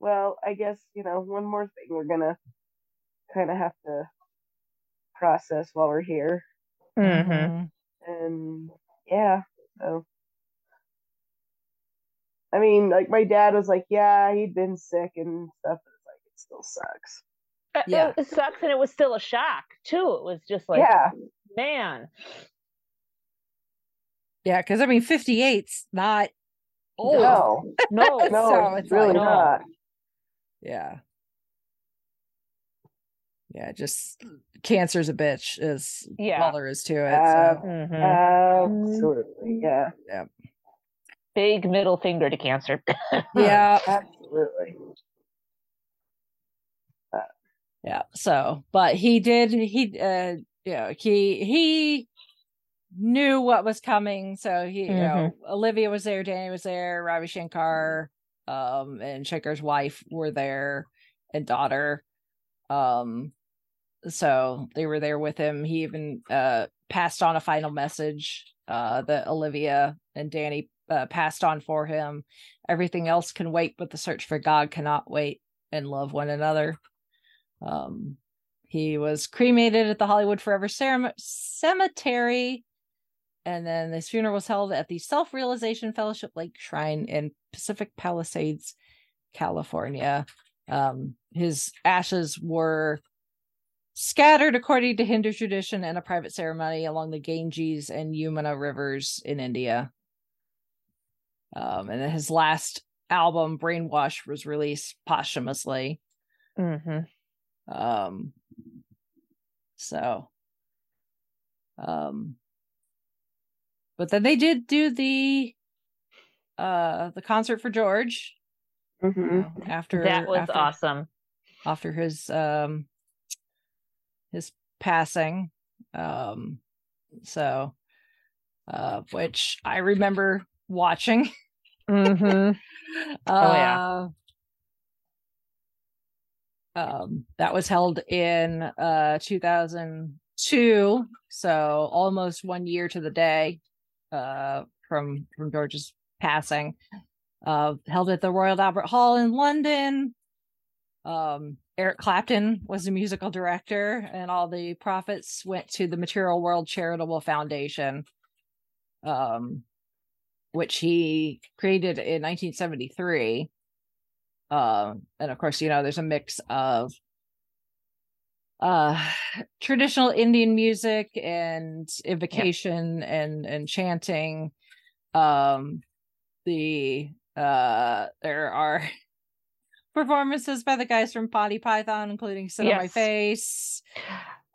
well, I guess you know, one more thing we're gonna kind of have to process while we're here, Mm-hmm. and yeah, so. I mean, like my dad was like, yeah, he'd been sick and stuff. But it's like it still sucks. Uh, Yeah. It, it sucks, and it was still a shock too. It was just like, Yeah. man, Yeah, because I mean, 58's not old. No, no, *laughs* no, So it's it's really like- not. Yeah. Yeah, just cancer's a bitch is Yeah. all there is to it. Uh, so. Mhm. Absolutely, yeah, Yeah. big middle finger to cancer. *laughs* Yeah. *laughs* absolutely. Yeah. So, but he did, he, uh, you know, he, he knew what was coming. So he, you know, Olivia was there, Danny was there, Ravi Shankar, um, and Shankar's wife were there and daughter. Um, so they were there with him. He even, uh, passed on a final message, uh, that Olivia and Danny, uh, passed on for him. Everything else can wait, but the search for God cannot wait and love one another. Um, he was cremated at the Hollywood Forever Cerem- Cemetery, and then his funeral was held at the Self Realization Fellowship Lake Shrine in Pacific Palisades, California. Um, his ashes were scattered according to Hindu tradition in a private ceremony along the Ganges and Yamuna rivers in India. Um, and then his last album, Brainwash, was released posthumously. Mm-hmm. Um, so, um, but then they did do the uh the concert for George Mm-hmm. after That was after, awesome. after his um his passing um so uh which i remember watching *laughs* Mm-hmm. Oh, yeah. uh, um that was held in uh 2002 so almost one year to the day uh from from george's passing uh held at the royal albert hall in london. Um eric clapton was the musical director and all the profits went to the material world charitable foundation um which he created in 1973 um and of course you know there's a mix of uh traditional indian music and invocation and and chanting um the uh there are *laughs* performances by the guys from Monty Python, including Sit on My Face.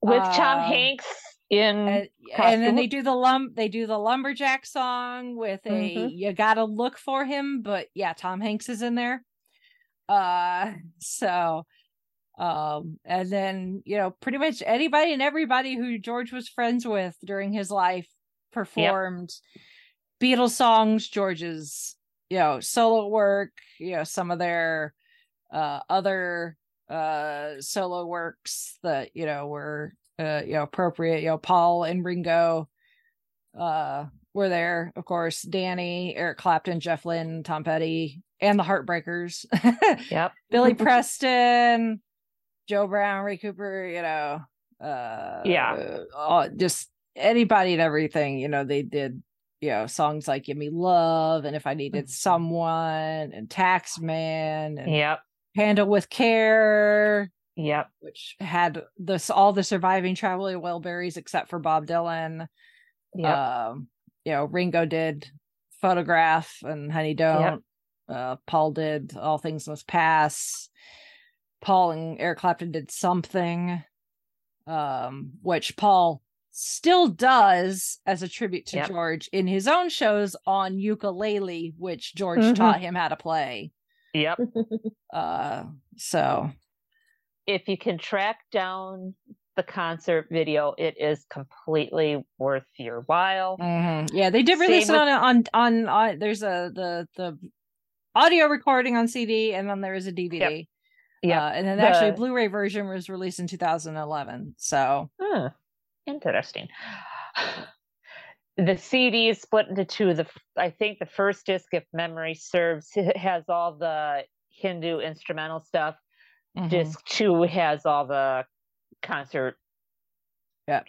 With Tom Um, Hanks in and, and then they do the lump they do the lumberjack song with a Mhm. you gotta look for him, but yeah, Tom Hanks is in there. Uh so um and then you know pretty much anybody and everybody who George was friends with during his life performed Beatles songs, George's you know solo work, you know some of their uh other uh solo works that you know were uh you know appropriate you know paul and ringo uh were there of course danny eric clapton jeff lynne tom petty and the heartbreakers. *laughs* Yep. Billy *laughs* preston joe brown ray cooper you know uh Yeah. uh, just anybody and everything you know they did you know songs like give me love and if i needed someone and taxman and Yep. handle with care Yep. which had this all the surviving traveling Wilburys except for Bob Dylan. Yep. Um, you know, Ringo did photograph and Honey Don't. Uh, Paul did All Things Must Pass. Paul and Eric Clapton did something, um, which Paul still does as a tribute to Yep. George in his own shows on ukulele, which George Mhm. taught him how to play. Yep. *laughs* Uh, so if you can track down the concert video, it is completely worth your while. Mhm. Yeah, they did release Same it with- on, on on on. There's a the the audio recording on CD, and then there is a DVD. Yep. Uh, and then The- actually, Blu-ray version was released in 2011. So Hmm, interesting. The CD is split into two. The I think the first disc, if memory serves, has all the Hindu instrumental stuff. Mhm. Disc two has all the concert. Yeah.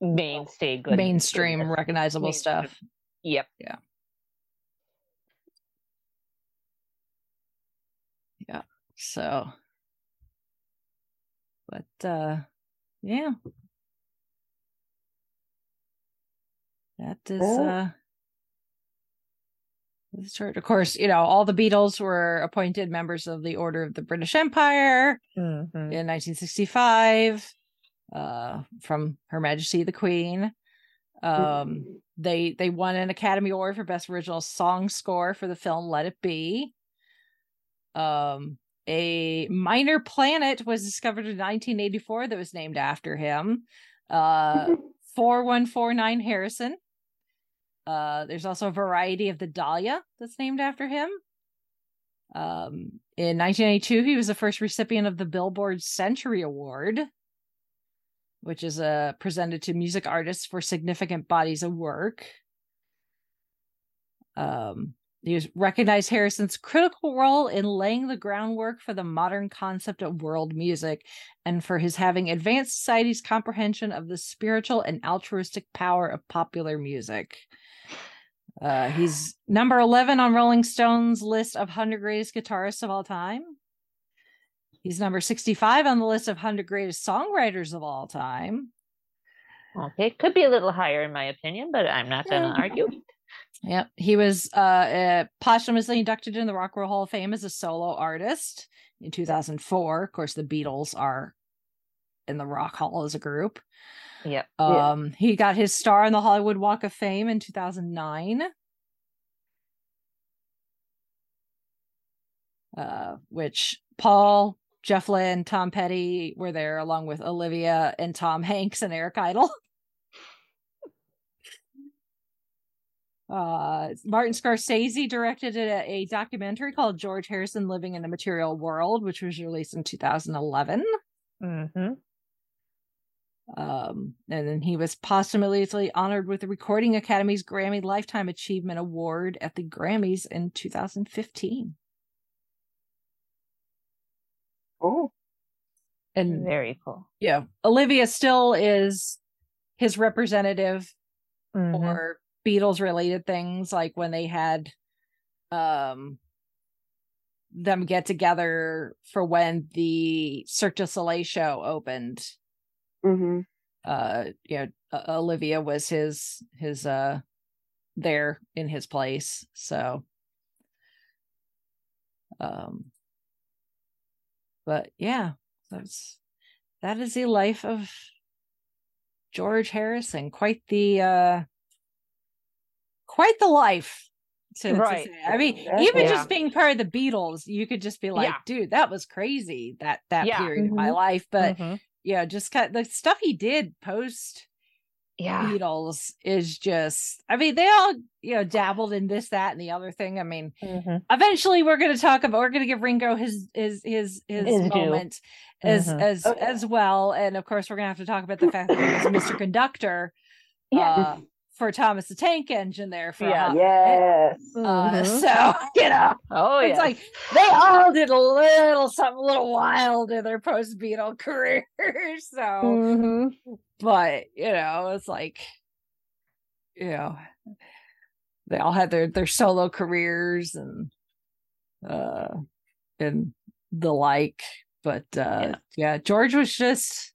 Mainstay good mainstream goodness. recognizable Mainstream. stuff. Yep. Yeah. Yeah. So, but uh, yeah, that is Oh. uh. this chart. Of course, you know, all the Beatles were appointed members of the Order of the British Empire Mhm. in 1965 uh, from Her Majesty the Queen. Um, they they won an Academy Award for Best Original Song Score for the film Let It Be. Um, a minor planet was discovered in 1984 that was named after him. Uh, *laughs* 4149 Harrison. Uh, there's also a variety of the Dahlia that's named after him. Um, in 1982, he was the first recipient of the Billboard Century Award, which is uh, presented to music artists for significant bodies of work. Um, he was recognized Harrison's critical role in laying the groundwork for the modern concept of world music and for his having advanced society's comprehension of the spiritual and altruistic power of popular music. Uh, he's number 11 on Rolling Stone's list of 100 greatest guitarists of all time. He's number 65 on the list of 100 greatest songwriters of all time. Okay, could be a little higher in my opinion, but I'm not going to argue. Yep. He was uh, uh, posthumously inducted in the Rock and Roll Hall of Fame as a solo artist in 2004. Of course, the Beatles are in the Rock Hall as a group. Yep. Um, he got his star on the Hollywood Walk of Fame in 2009. Uh, which Paul, Jeff Lynne, Tom Petty were there along with Olivia and Tom Hanks and Eric Idle. *laughs* Uh, Martin Scorsese directed a, a documentary called George Harrison Living in a Material World, which was released in 2011. Mm-hmm. Um, and then he was posthumously honored with the Recording Academy's Grammy Lifetime Achievement Award at the Grammys in 2015. Oh, and very cool. Yeah, Olivia still is his representative Mm-hmm. for Beatles related things, like when they had um them get together for when the Cirque du Soleil show opened. Mm-hmm. Uh, you know, uh, Olivia was his his uh there in his place. So, um, but yeah, that's that is the life of George Harrison. Quite the uh quite the life. To, to Right. say. I mean, even Yeah. just being part of the Beatles, you could just be like, Yeah. dude, that was crazy that that Yeah. period of my Mhm. life. But Mhm. yeah, just kind the stuff he did post Yeah. Beatles is just I mean, they all, you know, dabbled in this, that, and the other thing. I mean, Mhm. eventually we're gonna talk about we're gonna give Ringo his his his his His due. moment as Mhm. as Oh, as well. And of course we're gonna have to talk about the fact that he was Mr. Conductor uh for Thomas the Tank Engine there for Yeah. Yes. Uh, Mhm. so *laughs* you know, Oh, it's yeah. like they all did a little something a little wild in their post Beatle *laughs* careers. So, Mm-hmm. but you know, it's like, you know, they all had their their solo careers and uh and the like. But uh yeah, George was just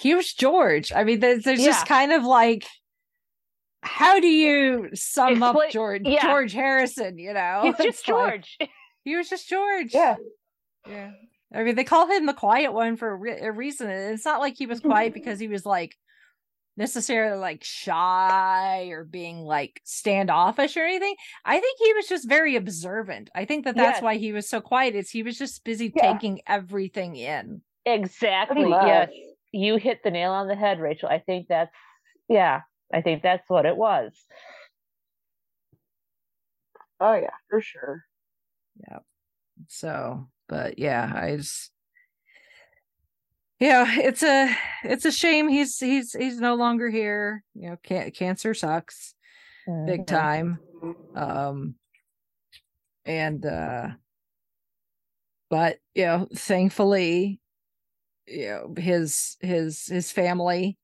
he was George. I mean, there's, there's Yeah. just kind of like how do you sum up George yeah. George Harrison, you know? He's *laughs* just It's like- George. he was just George. Yeah. Yeah. I mean, they call him the quiet one for a, re- a reason. It's not like he was quiet *laughs* because he was like necessarily like shy or being like standoffish or anything. I think he was just very observant. I think that that's Yes. why he was so quiet. Is he was just busy Yeah. taking everything in. Exactly. Yes. You hit the nail on the head, Rachel. I think that's yeah, I think that's what it was. Oh yeah, for sure. Yeah. So, but yeah, I just yeah, it's a it's a shame he's he's he's no longer here. You know, can- cancer sucks big Mhm. time. Um and uh but you know, thankfully you know his his his family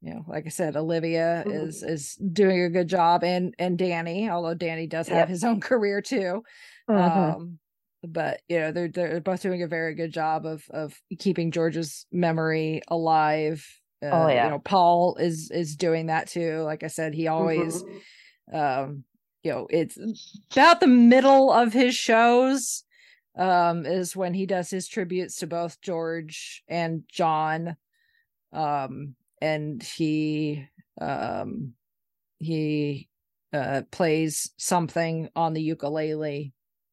you know like i said olivia Mhm. is is doing a good job and and danny although danny does have Yep. his own *laughs* career too Mhm. um but you know they're they're both doing a very good job of of keeping george's memory alive uh, Oh, yeah. you know paul is is doing that too like i said he always Mhm. um you know it's about the middle of his shows um is when he does his tributes to both george and john um and he um he uh plays something on the ukulele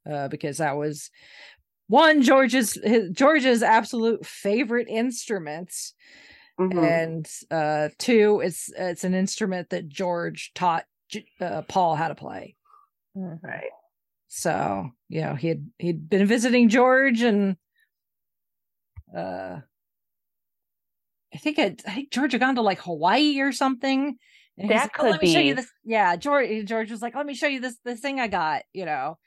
uh because that was one george's his, george's absolute favorite instruments Mhm. and uh two it's it's an instrument that george taught uh, paul how to play Mhm. Right. So you know he had he'd been visiting george and uh i think it, i think george had gone to like hawaii or something That like, "Oh, let could me show you be. this. Yeah, George. George was like, "Let me show you this this thing I got." You know,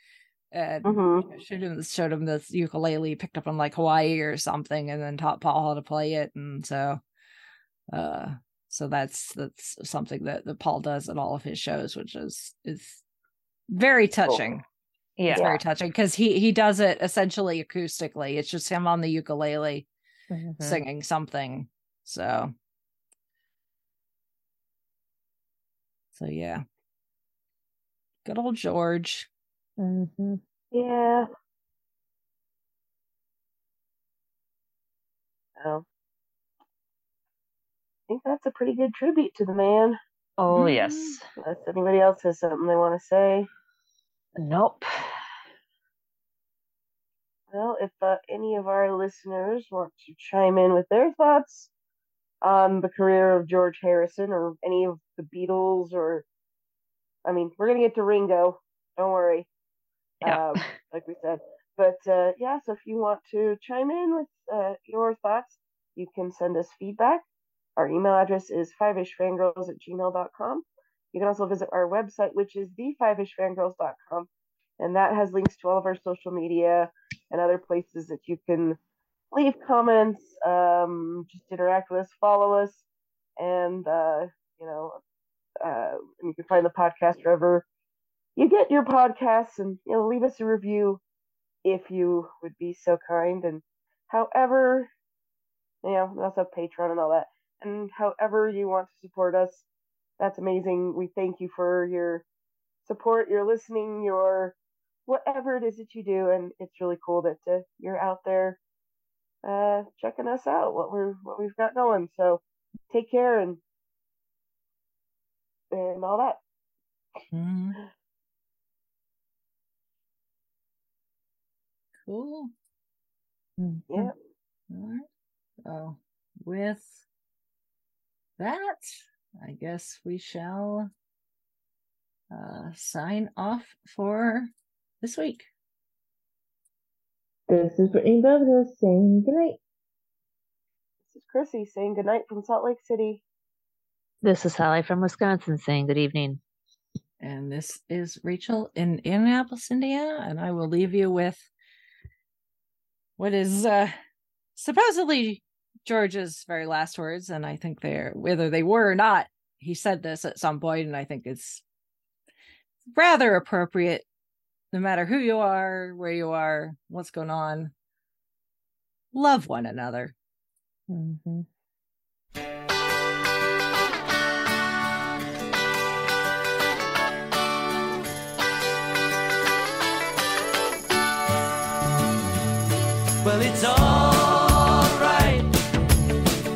and Mm-hmm. showed him showed him this ukulele picked up in like Hawaii or something, and then taught Paul how to play it. And so, uh, so that's that's something that, that Paul does in all of his shows, which is is very touching. Yeah. It's very touching because he he does it essentially acoustically. It's just him on the ukulele Mhm. singing something. So, so yeah, good old George. Mm-hmm. Yeah. Oh. I think that's a pretty good tribute to the man. Oh yes. Unless anybody else has something they want to say. Nope. Well, if uh, any of our listeners want to chime in with their thoughts on the career of George Harrison or any of the Beatles, or I mean, we're gonna get to Ringo. Don't worry. Yeah. Um, like we said. But uh, yeah, so if you want to chime in with uh, your thoughts, you can send us feedback. Our email address is fiveishfangirls at gmail.com. You can also visit our website, which is the5ishfangirls.com. And that has links to all of our social media and other places that you can leave comments, um, just interact with us, follow us, and, uh, you know, uh, you can find the podcast wherever you get your podcasts and, you know, leave us a review if you would be so kind. And however, you know, we also have Patreon and all that. And however you want to support us, that's amazing. We thank you for your support, your listening, your whatever it is that you do, and it's really cool that uh, you're out there uh, checking us out, what we're what we've got going. So take care and and all that. Mhm. Cool. Yeah. All right. So with that, I guess we shall uh, sign off for this week. This is Brittany Bubba saying goodnight. This is Chrissy saying goodnight from Salt Lake City. This is Sally from Wisconsin saying good evening. And this is Rachel in Indianapolis, Indiana, and I will leave you with what is uh, supposedly George's very last words, and I think they're whether they were or not, he said this at some point, and I think it's rather appropriate, no matter who you are, where you are, what's going on. Love one another. Mm-hmm. Well, it's alright.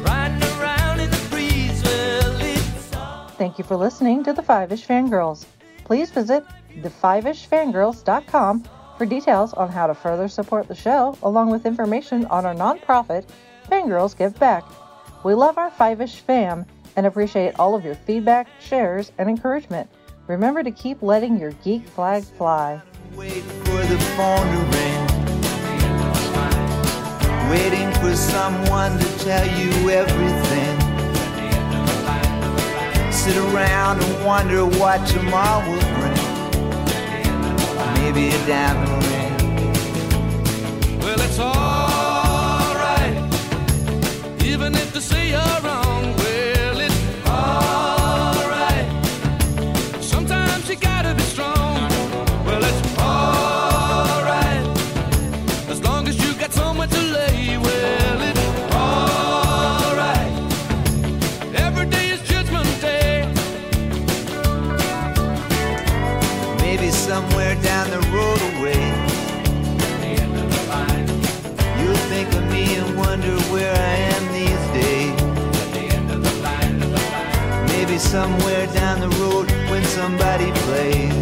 Riding around in the breeze. Well, it's all Thank you for listening to the Five Ish Fangirls. Please visit thefiveishfangirls.com for details on how to further support the show, along with information on our nonprofit, Fangirls Give Back. We love our Five Ish fam and appreciate all of your feedback, shares, and encouragement. Remember to keep letting your geek flag fly. for the phone to ring. Waiting for someone to tell you everything. Sit around and wonder what tomorrow will. Maybe a diamond ring. Well, it's alright. Even if they say you're somewhere down the road when somebody plays